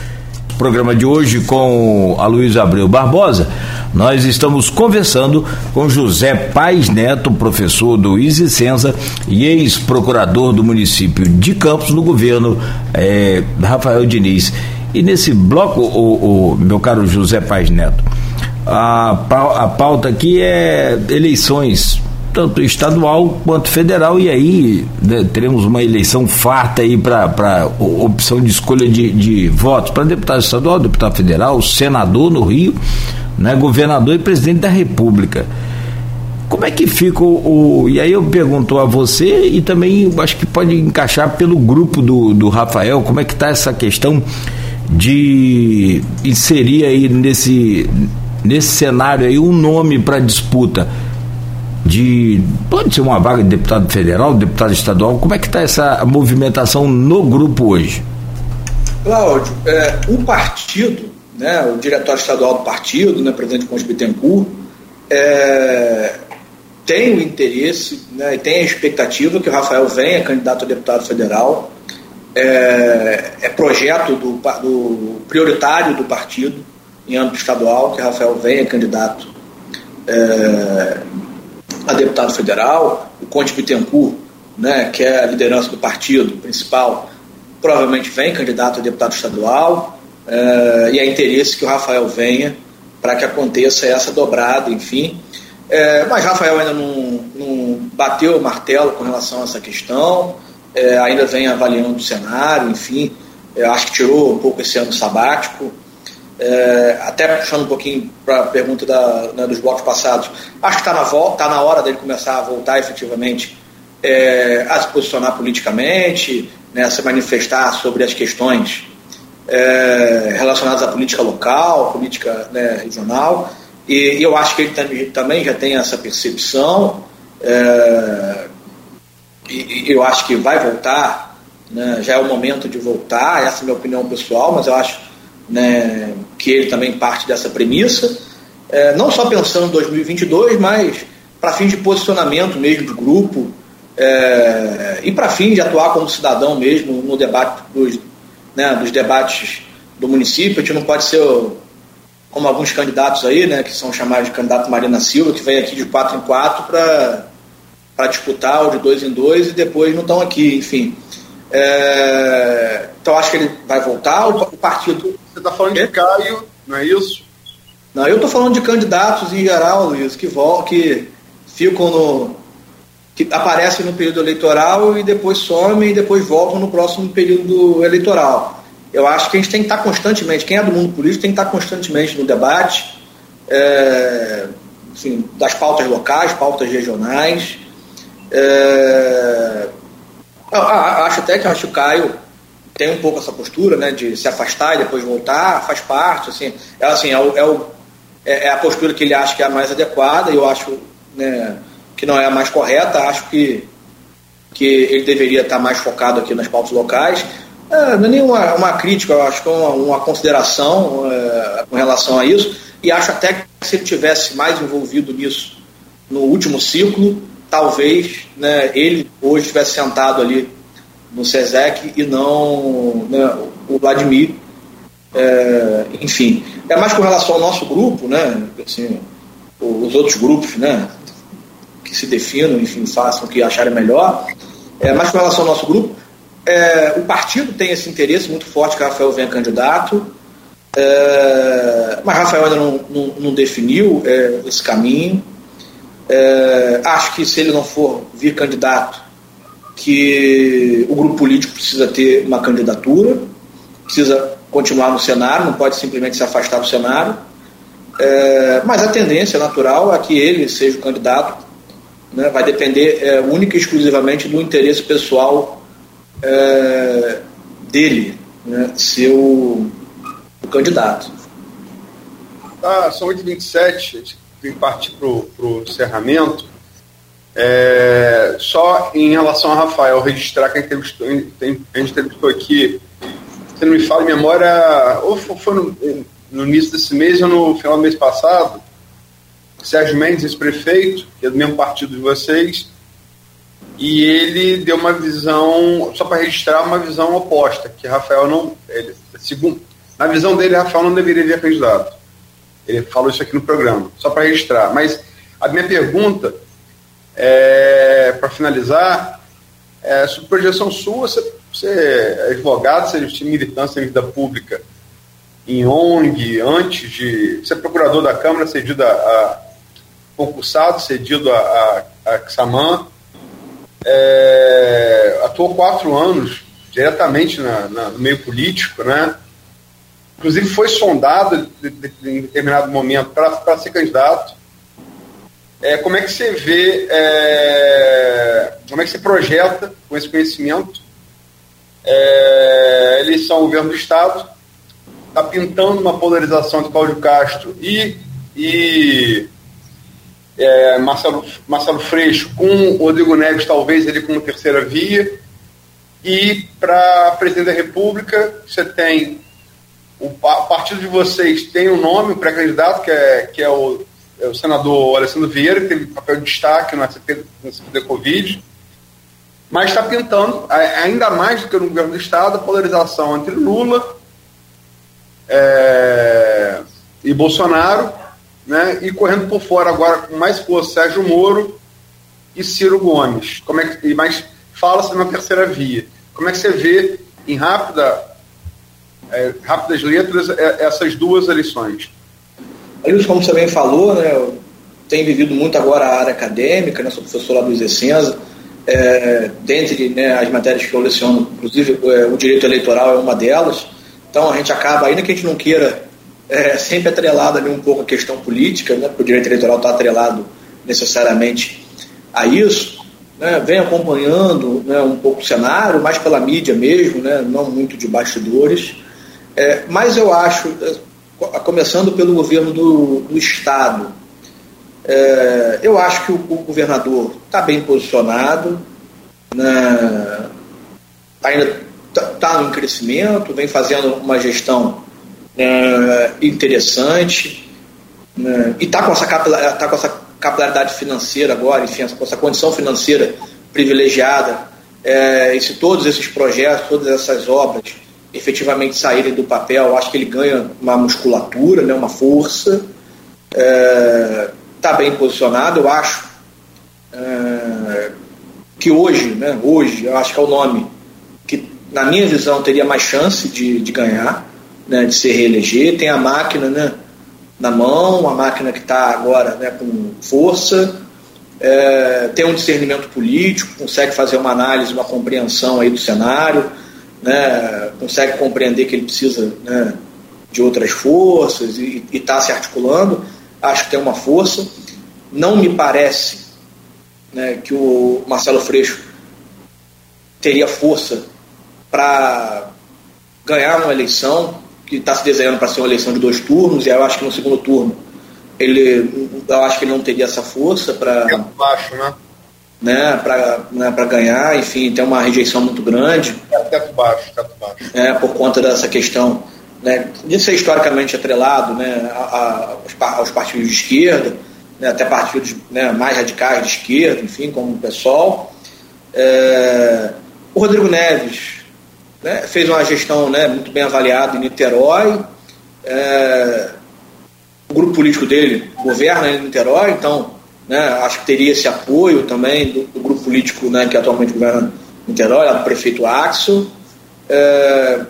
B: programa de hoje com a Luiz Abreu Barbosa, nós estamos conversando com José Pais Neto, professor do Isicenza e ex-procurador do município de Campos no governo é, Rafael Diniz. E nesse bloco, o, o meu caro José Pais Neto, a, a pauta aqui é eleições tanto estadual quanto federal, e aí né, teremos uma eleição farta aí para opção de escolha de, de votos para deputado estadual, deputado federal, senador no Rio, né, governador e presidente da República. Como é que fica o, o, E aí eu pergunto a você e também acho que pode encaixar pelo grupo do, do Rafael, como é que está essa questão de inserir aí nesse, nesse cenário aí um nome para disputa de. Pode ser uma vaga de deputado federal, deputado estadual. Como é que está essa movimentação no grupo hoje?
C: Cláudio, é, o partido, né, o diretório estadual do partido, né, presidente Conde Bittencourt, é, tem o interesse né, e tem a expectativa que o Rafael venha candidato a deputado federal. É, é projeto do, do, prioritário do partido em âmbito estadual que Rafael venha candidato é, a deputado federal, o Conte Bittencourt, né, que é a liderança do partido principal, provavelmente vem candidato a deputado estadual, é, e é interesse que o Rafael venha para que aconteça essa dobrada, enfim. É, mas Rafael ainda não, não, bateu o martelo com relação a essa questão, é, ainda vem avaliando o cenário, enfim, acho que tirou um pouco esse ano sabático, é, até puxando um pouquinho para a pergunta da, né, dos blocos passados, acho que está na, tá na hora dele começar a voltar efetivamente é, a se posicionar politicamente, né, a se manifestar sobre as questões é, relacionadas à política local, política né, regional, e, e, eu acho que ele também, também já tem essa percepção, é, e, e, eu acho que vai voltar, né, já é o momento de voltar, essa é a minha opinião pessoal, mas eu acho né, que ele também parte dessa premissa, é, não só pensando em 2022, mas para fim de posicionamento mesmo de grupo é, e para fim de atuar como cidadão mesmo no debate dos, né, dos debates do município. A gente não pode ser como alguns candidatos aí, né, que são chamados de candidato Marina Silva, que vem aqui de quatro em quatro para disputar o de dois em dois e depois não estão aqui, enfim. É, então acho que ele vai voltar. O, o partido.
D: Você está falando de Caio, não é isso?
C: Não, eu estou falando de candidatos em geral, Luiz, que, vol que ficam no. Que aparecem no período eleitoral e depois somem e depois voltam no próximo período eleitoral. Eu acho que a gente tem que estar constantemente, quem é do mundo político tem que estar constantemente no debate é, das pautas locais, pautas regionais. É, acho até que acho o Caio tem um pouco essa postura, né, de se afastar e depois voltar, faz parte, assim, é, assim, é, o, é, o, é, é a postura que ele acha que é a mais adequada e eu acho né, que não é a mais correta, acho que, que ele deveria estar mais focado aqui nas pautas locais. É, não é nenhuma uma crítica, acho que é uma, uma consideração é, com relação a isso e acho até que se ele tivesse mais envolvido nisso no último ciclo, talvez né, ele hoje estivesse sentado ali no SESEC e não né, o Vladimir. É, enfim, é mais com relação ao nosso grupo, né, assim, os outros grupos né, que se definam, enfim, façam o que acharem melhor. É, mais com relação ao nosso grupo, é, o partido tem esse interesse muito forte que Rafael venha candidato, é, mas Rafael ainda não, não, não definiu é, esse caminho. É, acho que se ele não for vir candidato, que o grupo político precisa ter uma candidatura, precisa continuar no cenário, não pode simplesmente se afastar do cenário. É, mas a tendência natural é que ele seja o candidato. Né, vai depender é, única e exclusivamente do interesse pessoal é, dele, né, ser o, candidato.
D: Ah, são 8h27, a gente tem que partir para o encerramento. É, só em relação a Rafael, registrar que a gente entrevistou, aqui, se não me fala em memória, ou foi no, no início desse mês ou no final do mês passado, Sérgio Mendes, ex-prefeito, que é do mesmo partido de vocês, e ele deu uma visão, só para registrar, uma visão oposta, que Rafael não, ele, segundo, na visão dele, Rafael não deveria vir candidato. Ele falou isso aqui no programa, só para registrar. Mas a minha pergunta, é, para finalizar, é, sobre projeção sua, você, você é advogado, você é militância em vida pública em ONG, antes de ser procurador da Câmara, cedido a concursado, cedido a, a, a Xamã, é, atuou quatro anos diretamente na, na, no meio político, né? Inclusive foi sondado de, de, de, em determinado momento para ser candidato. É, como é que você vê, é, como é que você projeta com esse conhecimento é, eleição governo do Estado, está pintando uma polarização de Cláudio Castro e, e é, Marcelo, Marcelo Freixo com Rodrigo Neves, talvez ele como terceira via. E para presidente da República, você tem o, partido de vocês tem um nome, o um pré-candidato, que é, que é o, é o senador Alessandro Vieira, que teve papel de destaque no CP, CP Covid, mas está pintando, ainda mais do que no governo do Estado, a polarização entre Lula é, e Bolsonaro, né, e correndo por fora agora com mais força Sérgio Moro e Ciro Gomes. Como é que, mas fala-se na terceira via. Como é que você vê em rápida, é, rápidas letras é, essas duas eleições?
C: Isso, como você bem falou, né, tenho vivido muito agora a área acadêmica, né, sou professor lá do Isecenza, é, dentre né, as matérias que eu leciono, inclusive é, o direito eleitoral é uma delas, então a gente acaba, ainda que a gente não queira é, sempre atrelado ali um pouco a questão política, né, porque o direito eleitoral está atrelado necessariamente a isso, né, vem acompanhando né, um pouco o cenário, mais pela mídia mesmo, né, não muito de bastidores, é, mas eu acho, é, começando pelo governo do, do Estado, é, eu acho que o, o governador está bem posicionado, né, ainda está tá em crescimento, vem fazendo uma gestão é, interessante né, e está com, essa tá com essa capilaridade financeira agora, enfim, com essa condição financeira privilegiada, é, e se todos esses projetos, todas essas obras efetivamente saírem do papel, acho que ele ganha uma musculatura, né, uma força, está é, bem posicionado, eu acho é, que hoje, né, hoje, eu acho que é o nome que, na minha visão, teria mais chance de, de ganhar, né, de se reeleger, tem a máquina né, na mão, a máquina que está agora né, com força, é, tem um discernimento político, consegue fazer uma análise, uma compreensão aí do cenário, né, consegue compreender que ele precisa né, de outras forças e está se articulando, acho que tem uma força. Não me parece né, que o Marcelo Freixo teria força para ganhar uma eleição, que está se desenhando para ser uma eleição de dois turnos, e eu acho que no segundo turno ele, eu acho que ele não teria essa força para
D: é baixo, né?
C: Né, para né, ganhar, enfim, tem uma rejeição muito grande.
D: É, teto baixo, teto baixo.
C: É, por conta dessa questão né, de ser historicamente atrelado né, a, a, aos partidos de esquerda, né, até partidos né, mais radicais de esquerda, enfim, como o PSOL. É, o Rodrigo Neves né, fez uma gestão né, muito bem avaliada em Niterói. É, o grupo político dele governa em Niterói, então né, acho que teria esse apoio também do, do grupo político né, que atualmente governa Niterói, do prefeito Axel. É,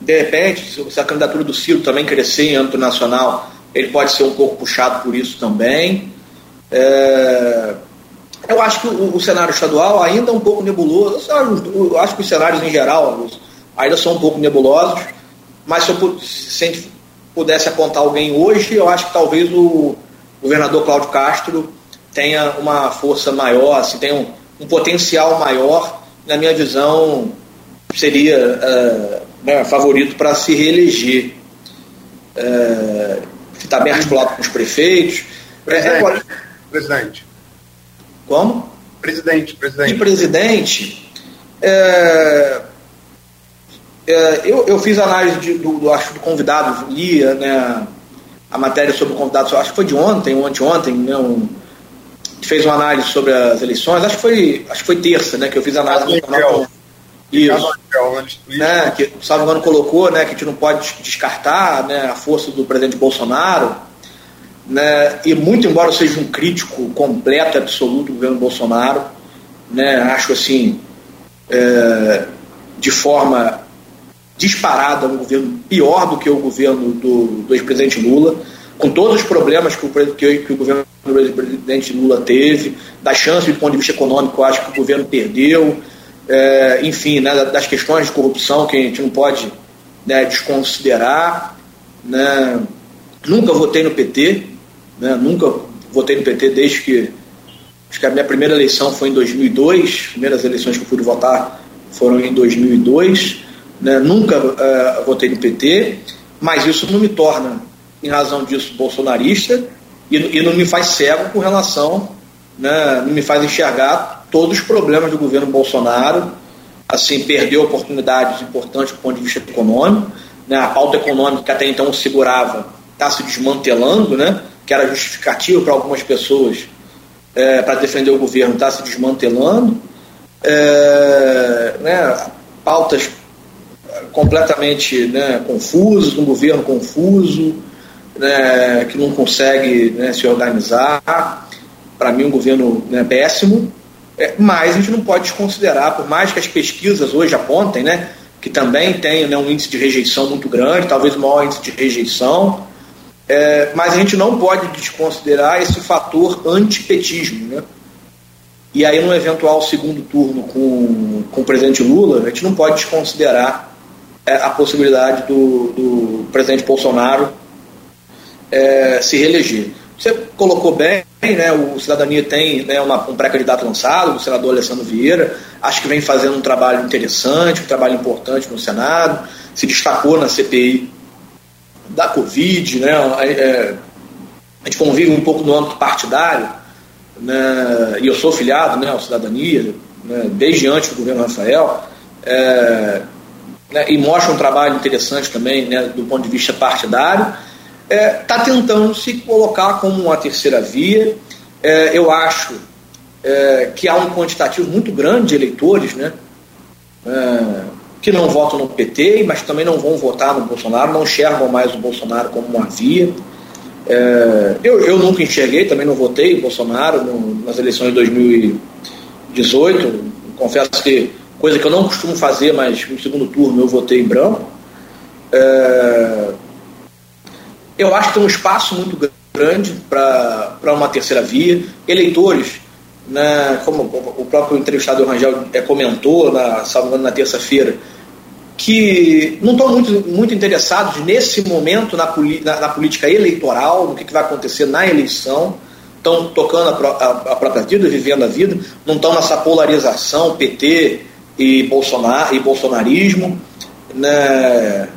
C: de repente, se a candidatura do Ciro também crescer em âmbito nacional, ele pode ser um pouco puxado por isso também. É, eu acho que o, o, cenário estadual ainda é um pouco nebuloso. Eu acho que os cenários em geral, ainda são um pouco nebulosos. mas se, eu, se a gente pudesse apontar alguém hoje, eu acho que talvez o governador Cláudio Castro tenha uma força maior, assim, tenha um, um potencial maior, na minha visão, seria uh, né, favorito para se reeleger. Uh, está bem articulado com os prefeitos.
D: Presidente. É, presidente.
C: Como?
D: Presidente, presidente.
C: E presidente, é, é, eu, eu fiz análise de, do, do, acho, do convidado, lia né, a matéria sobre o convidado, acho que foi de ontem ou anteontem, né, um, fez uma análise sobre as eleições, acho que foi, acho que foi terça, né, que eu fiz a análise do canal. Isso. Né, que o Salvo Engano colocou né, que a gente não pode descartar né, a força do presidente Bolsonaro. Né, e muito embora eu seja um crítico completo, absoluto do governo Bolsonaro, né, acho assim, é, de forma disparada um governo pior do que o governo do, do ex-presidente Lula, com todos os problemas que o, que, que o governo do ex-presidente Lula teve, da chance do ponto de vista econômico, acho que o governo perdeu, é, enfim, né, das questões de corrupção que a gente não pode né, desconsiderar. Né. Nunca votei no PT, né, nunca votei no PT desde que. Acho que a minha primeira eleição foi em 2002, as primeiras eleições que eu pude votar foram em 2002. Né, nunca uh, votei no PT, mas isso não me torna, em razão disso, bolsonarista e, e não me faz cego com relação, né, não me faz enxergar todos os problemas do governo Bolsonaro. Assim, perdeu oportunidades importantes do ponto de vista econômico. Né, a pauta econômica que até então segurava está se desmantelando, né, que era justificativo para algumas pessoas é, para defender o governo, está se desmantelando. É, né, pautas completamente né, confusos, um governo confuso, né, que não consegue né, se organizar. Para mim, um governo né, péssimo. É, mas a gente não pode desconsiderar, por mais que as pesquisas hoje apontem, né, que também tem né, um índice de rejeição muito grande, talvez o maior índice de rejeição, é, mas a gente não pode desconsiderar esse fator antipetismo. Né? E aí, num eventual segundo turno com, com o presidente Lula, a gente não pode desconsiderar a possibilidade do, do presidente Bolsonaro é, se reeleger. Você colocou bem, né, o Cidadania tem né, uma, um pré-candidato lançado, o senador Alessandro Vieira, acho que vem fazendo um trabalho interessante, um trabalho importante no Senado, se destacou na CPI da Covid, né, é, a gente convive um pouco no âmbito partidário, né, e eu sou filiado né, ao Cidadania, né, desde antes do governo Rafael, é, né, e mostra um trabalho interessante também né, do ponto de vista partidário, está é, tá tentando se colocar como uma terceira via. É, eu acho é, que há um quantitativo muito grande de eleitores né, é, que não votam no PT, mas também não vão votar no Bolsonaro, não enxergam mais o Bolsonaro como uma via. É, eu, eu nunca enxerguei, também não votei Bolsonaro no, nas eleições de 2018. Confesso que coisa que eu não costumo fazer, mas no segundo turno eu votei em branco. É, eu acho que tem um espaço muito grande para uma terceira via. Eleitores, né, como o próprio entrevistado Rangel é, comentou, na, na terça-feira, que não estão muito, muito interessados nesse momento na, na, na política eleitoral, no que, que, vai acontecer na eleição, estão tocando a, a, a, própria vida, vivendo a vida, não estão nessa polarização PT e, Bolsonar, e bolsonarismo. Né?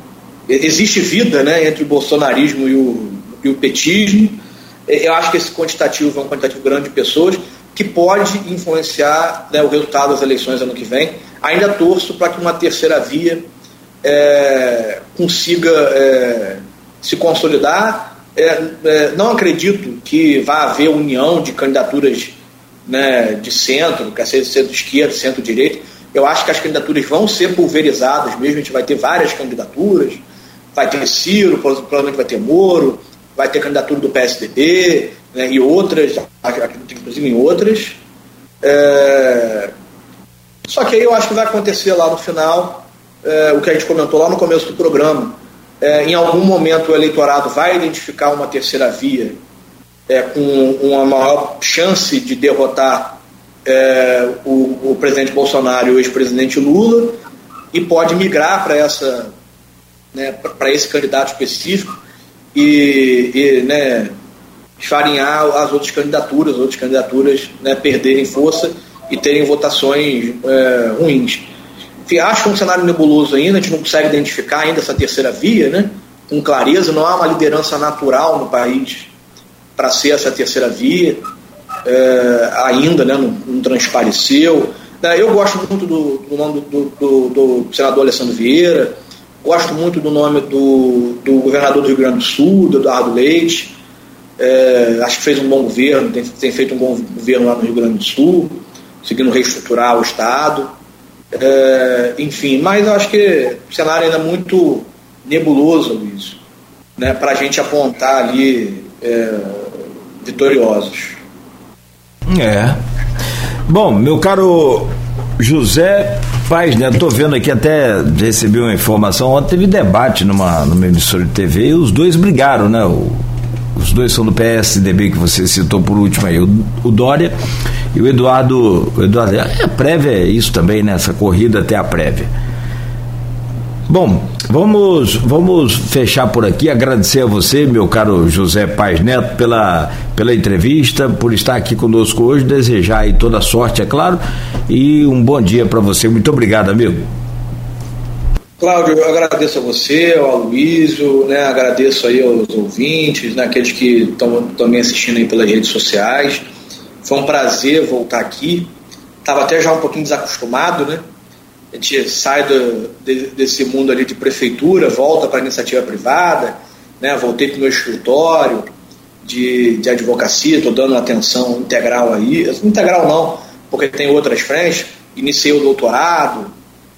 C: existe vida né, entre o bolsonarismo e o, e o petismo. Eu acho que esse quantitativo é um quantitativo grande de pessoas que pode influenciar né, o resultado das eleições ano que vem. Ainda torço para que uma terceira via é, consiga é, se consolidar. É, é não acredito que vá haver união de candidaturas né, de centro, quer ser centro-esquerda, centro-direita. Eu acho que as candidaturas vão ser pulverizadas mesmo, a gente vai ter várias candidaturas vai ter Ciro, provavelmente vai ter Moro, vai ter candidatura do PSDB né, e outras, inclusive em outras. É... Só que aí eu acho que vai acontecer lá no final é, o que a gente comentou lá no começo do programa. É, em algum momento o eleitorado vai identificar uma terceira via é, com uma maior chance de derrotar é, o, o presidente Bolsonaro e o ex-presidente Lula e pode migrar para essa né, para esse candidato específico e, e né, as outras candidaturas, as outras candidaturas né, perderem força e terem votações é, ruins. Enfim, acho um cenário nebuloso ainda, a gente não consegue identificar ainda essa terceira via, né, com clareza, não há uma liderança natural no país para ser essa terceira via, é, ainda né, não, não transpareceu. Né, eu gosto muito do, do nome do, do, do, senador Alessandro Vieira, gosto muito do nome do, do governador do Rio Grande do Sul, do Eduardo Leite. É, acho que fez um bom governo, tem, tem, feito um bom governo lá no Rio Grande do Sul, conseguindo reestruturar o Estado. É, enfim, mas eu acho que o cenário ainda é muito nebuloso, Luiz, né, para a gente apontar ali é, vitoriosos.
B: É. Bom, meu caro José Paz, né? Estou vendo aqui até recebi uma informação. Ontem teve debate numa, numa emissora de TV e os dois brigaram, né? O, os dois são do PSDB que você citou por último aí, o, o Dória e o Eduardo. O Eduardo é, prévia é isso também, né? Essa corrida até a prévia. Bom, vamos, vamos fechar por aqui. Agradecer a você, meu caro José Paz Neto, pela, pela entrevista, por estar aqui conosco hoje. Desejar aí toda a sorte, é claro, e um bom dia para você. Muito obrigado, amigo.
C: Cláudio, eu agradeço a você, ao Aloysio, né, agradeço aí aos ouvintes, né, aqueles que estão também assistindo aí pelas redes sociais. Foi um prazer voltar aqui. Estava até já um pouquinho desacostumado, né? A gente sai do, de, desse mundo ali de prefeitura, volta para a iniciativa privada, né? voltei para o meu escritório de, de advocacia, estou dando atenção integral aí, integral não, porque tem outras frentes, iniciei o doutorado,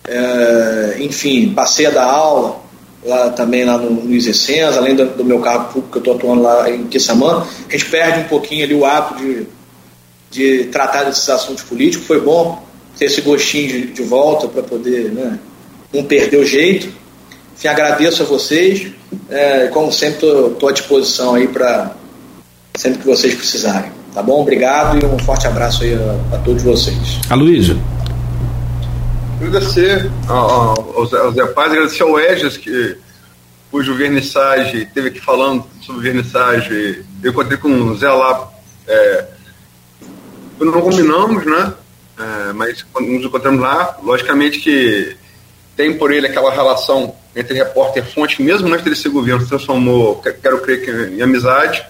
C: é, enfim, passei a dar aula lá também lá no, no ISECENS, além do, do, meu cargo público que eu estou atuando lá em Quissamã, a gente perde um pouquinho ali o hábito de, de tratar desses assuntos políticos, foi bom ter esse gostinho de, de volta para poder né, não perder o jeito. Enfim, agradeço a vocês. É, como sempre, estou à disposição aí para sempre que vocês precisarem. Tá bom? Obrigado e um forte abraço aí a, a todos vocês.
B: Aloysio.
D: Agradecer ao, ao, ao Zé Paz, agradecer ao Eges, que, cujo vernissage, teve aqui falando sobre vernissage. Eu encontrei com o Zé lá. É, não combinamos, né? É, mas quando nos encontramos lá, logicamente que tem por ele aquela relação entre repórter e fonte, mesmo antes dele ser governo, transformou, quero crer que em amizade.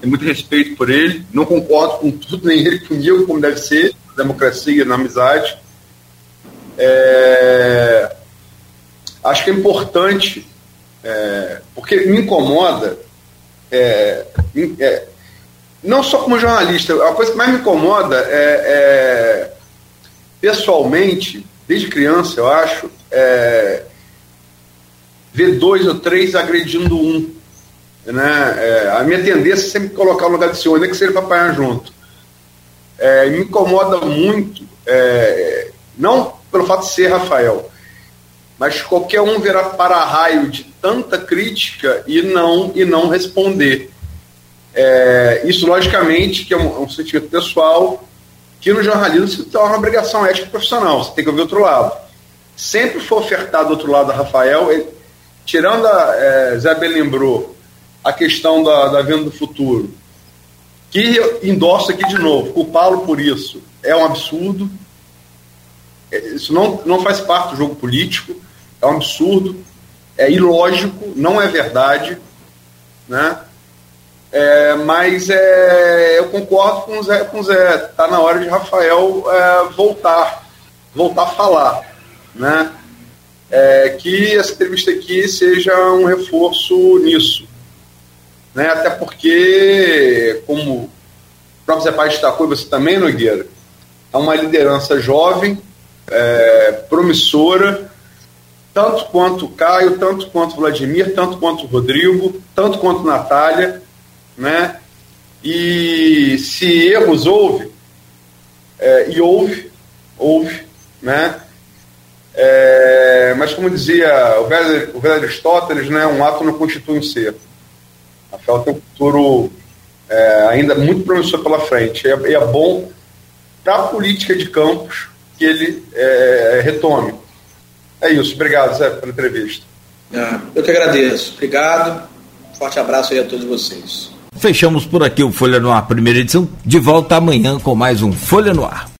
D: Tem muito respeito por ele. Não concordo com tudo, nem ele comigo, como deve ser, democracia, na amizade. É, acho que é importante, é, porque me incomoda, é, é não só como jornalista, a coisa que mais me incomoda é, é pessoalmente, desde criança, eu acho, é, ver dois ou três agredindo um. Né? É, a minha tendência é sempre colocar no lugar de senhor, nem que seja para apanhar junto. É, me incomoda muito, é, não pelo fato de ser Rafael, mas qualquer um virar para-raio de tanta crítica e não, e não responder. É, isso, logicamente, que é um, um, sentimento pessoal, que no jornalismo se torna uma obrigação ética profissional, você tem que ouvir outro lado. Sempre foi ofertado do outro lado a Rafael, ele, tirando a, é, Zé bem lembrou, a questão da, da venda do futuro, que endossa aqui de novo, culpá-lo por isso é um absurdo, é, isso não, não faz parte do jogo político, é um absurdo, é ilógico, não é verdade, né? É, mas é, eu concordo com o Zé. Com o Zé. Tá na hora de Rafael é, voltar, voltar a falar, né? É, que essa entrevista aqui seja um reforço nisso, né? Até porque, como o próprio Zé Pai destacou, você também, Nogueira, é uma liderança jovem, é, promissora, tanto quanto Caio, tanto quanto Vladimir, tanto quanto Rodrigo, tanto quanto Natália né? E se erros houve, é, e houve, houve, né? É, mas como dizia o velho, o velho Aristóteles, né, um ato não constitui um ser. Rafael tem um futuro é, ainda muito promissor pela frente. E é, é, bom para a política de campos que ele é, retome. É isso. Obrigado, Zé, pela entrevista.
C: É, eu que agradeço. Obrigado. Forte abraço aí a todos vocês.
B: Fechamos por aqui o Folha no Ar, primeira edição. De volta amanhã com mais um Folha no Ar.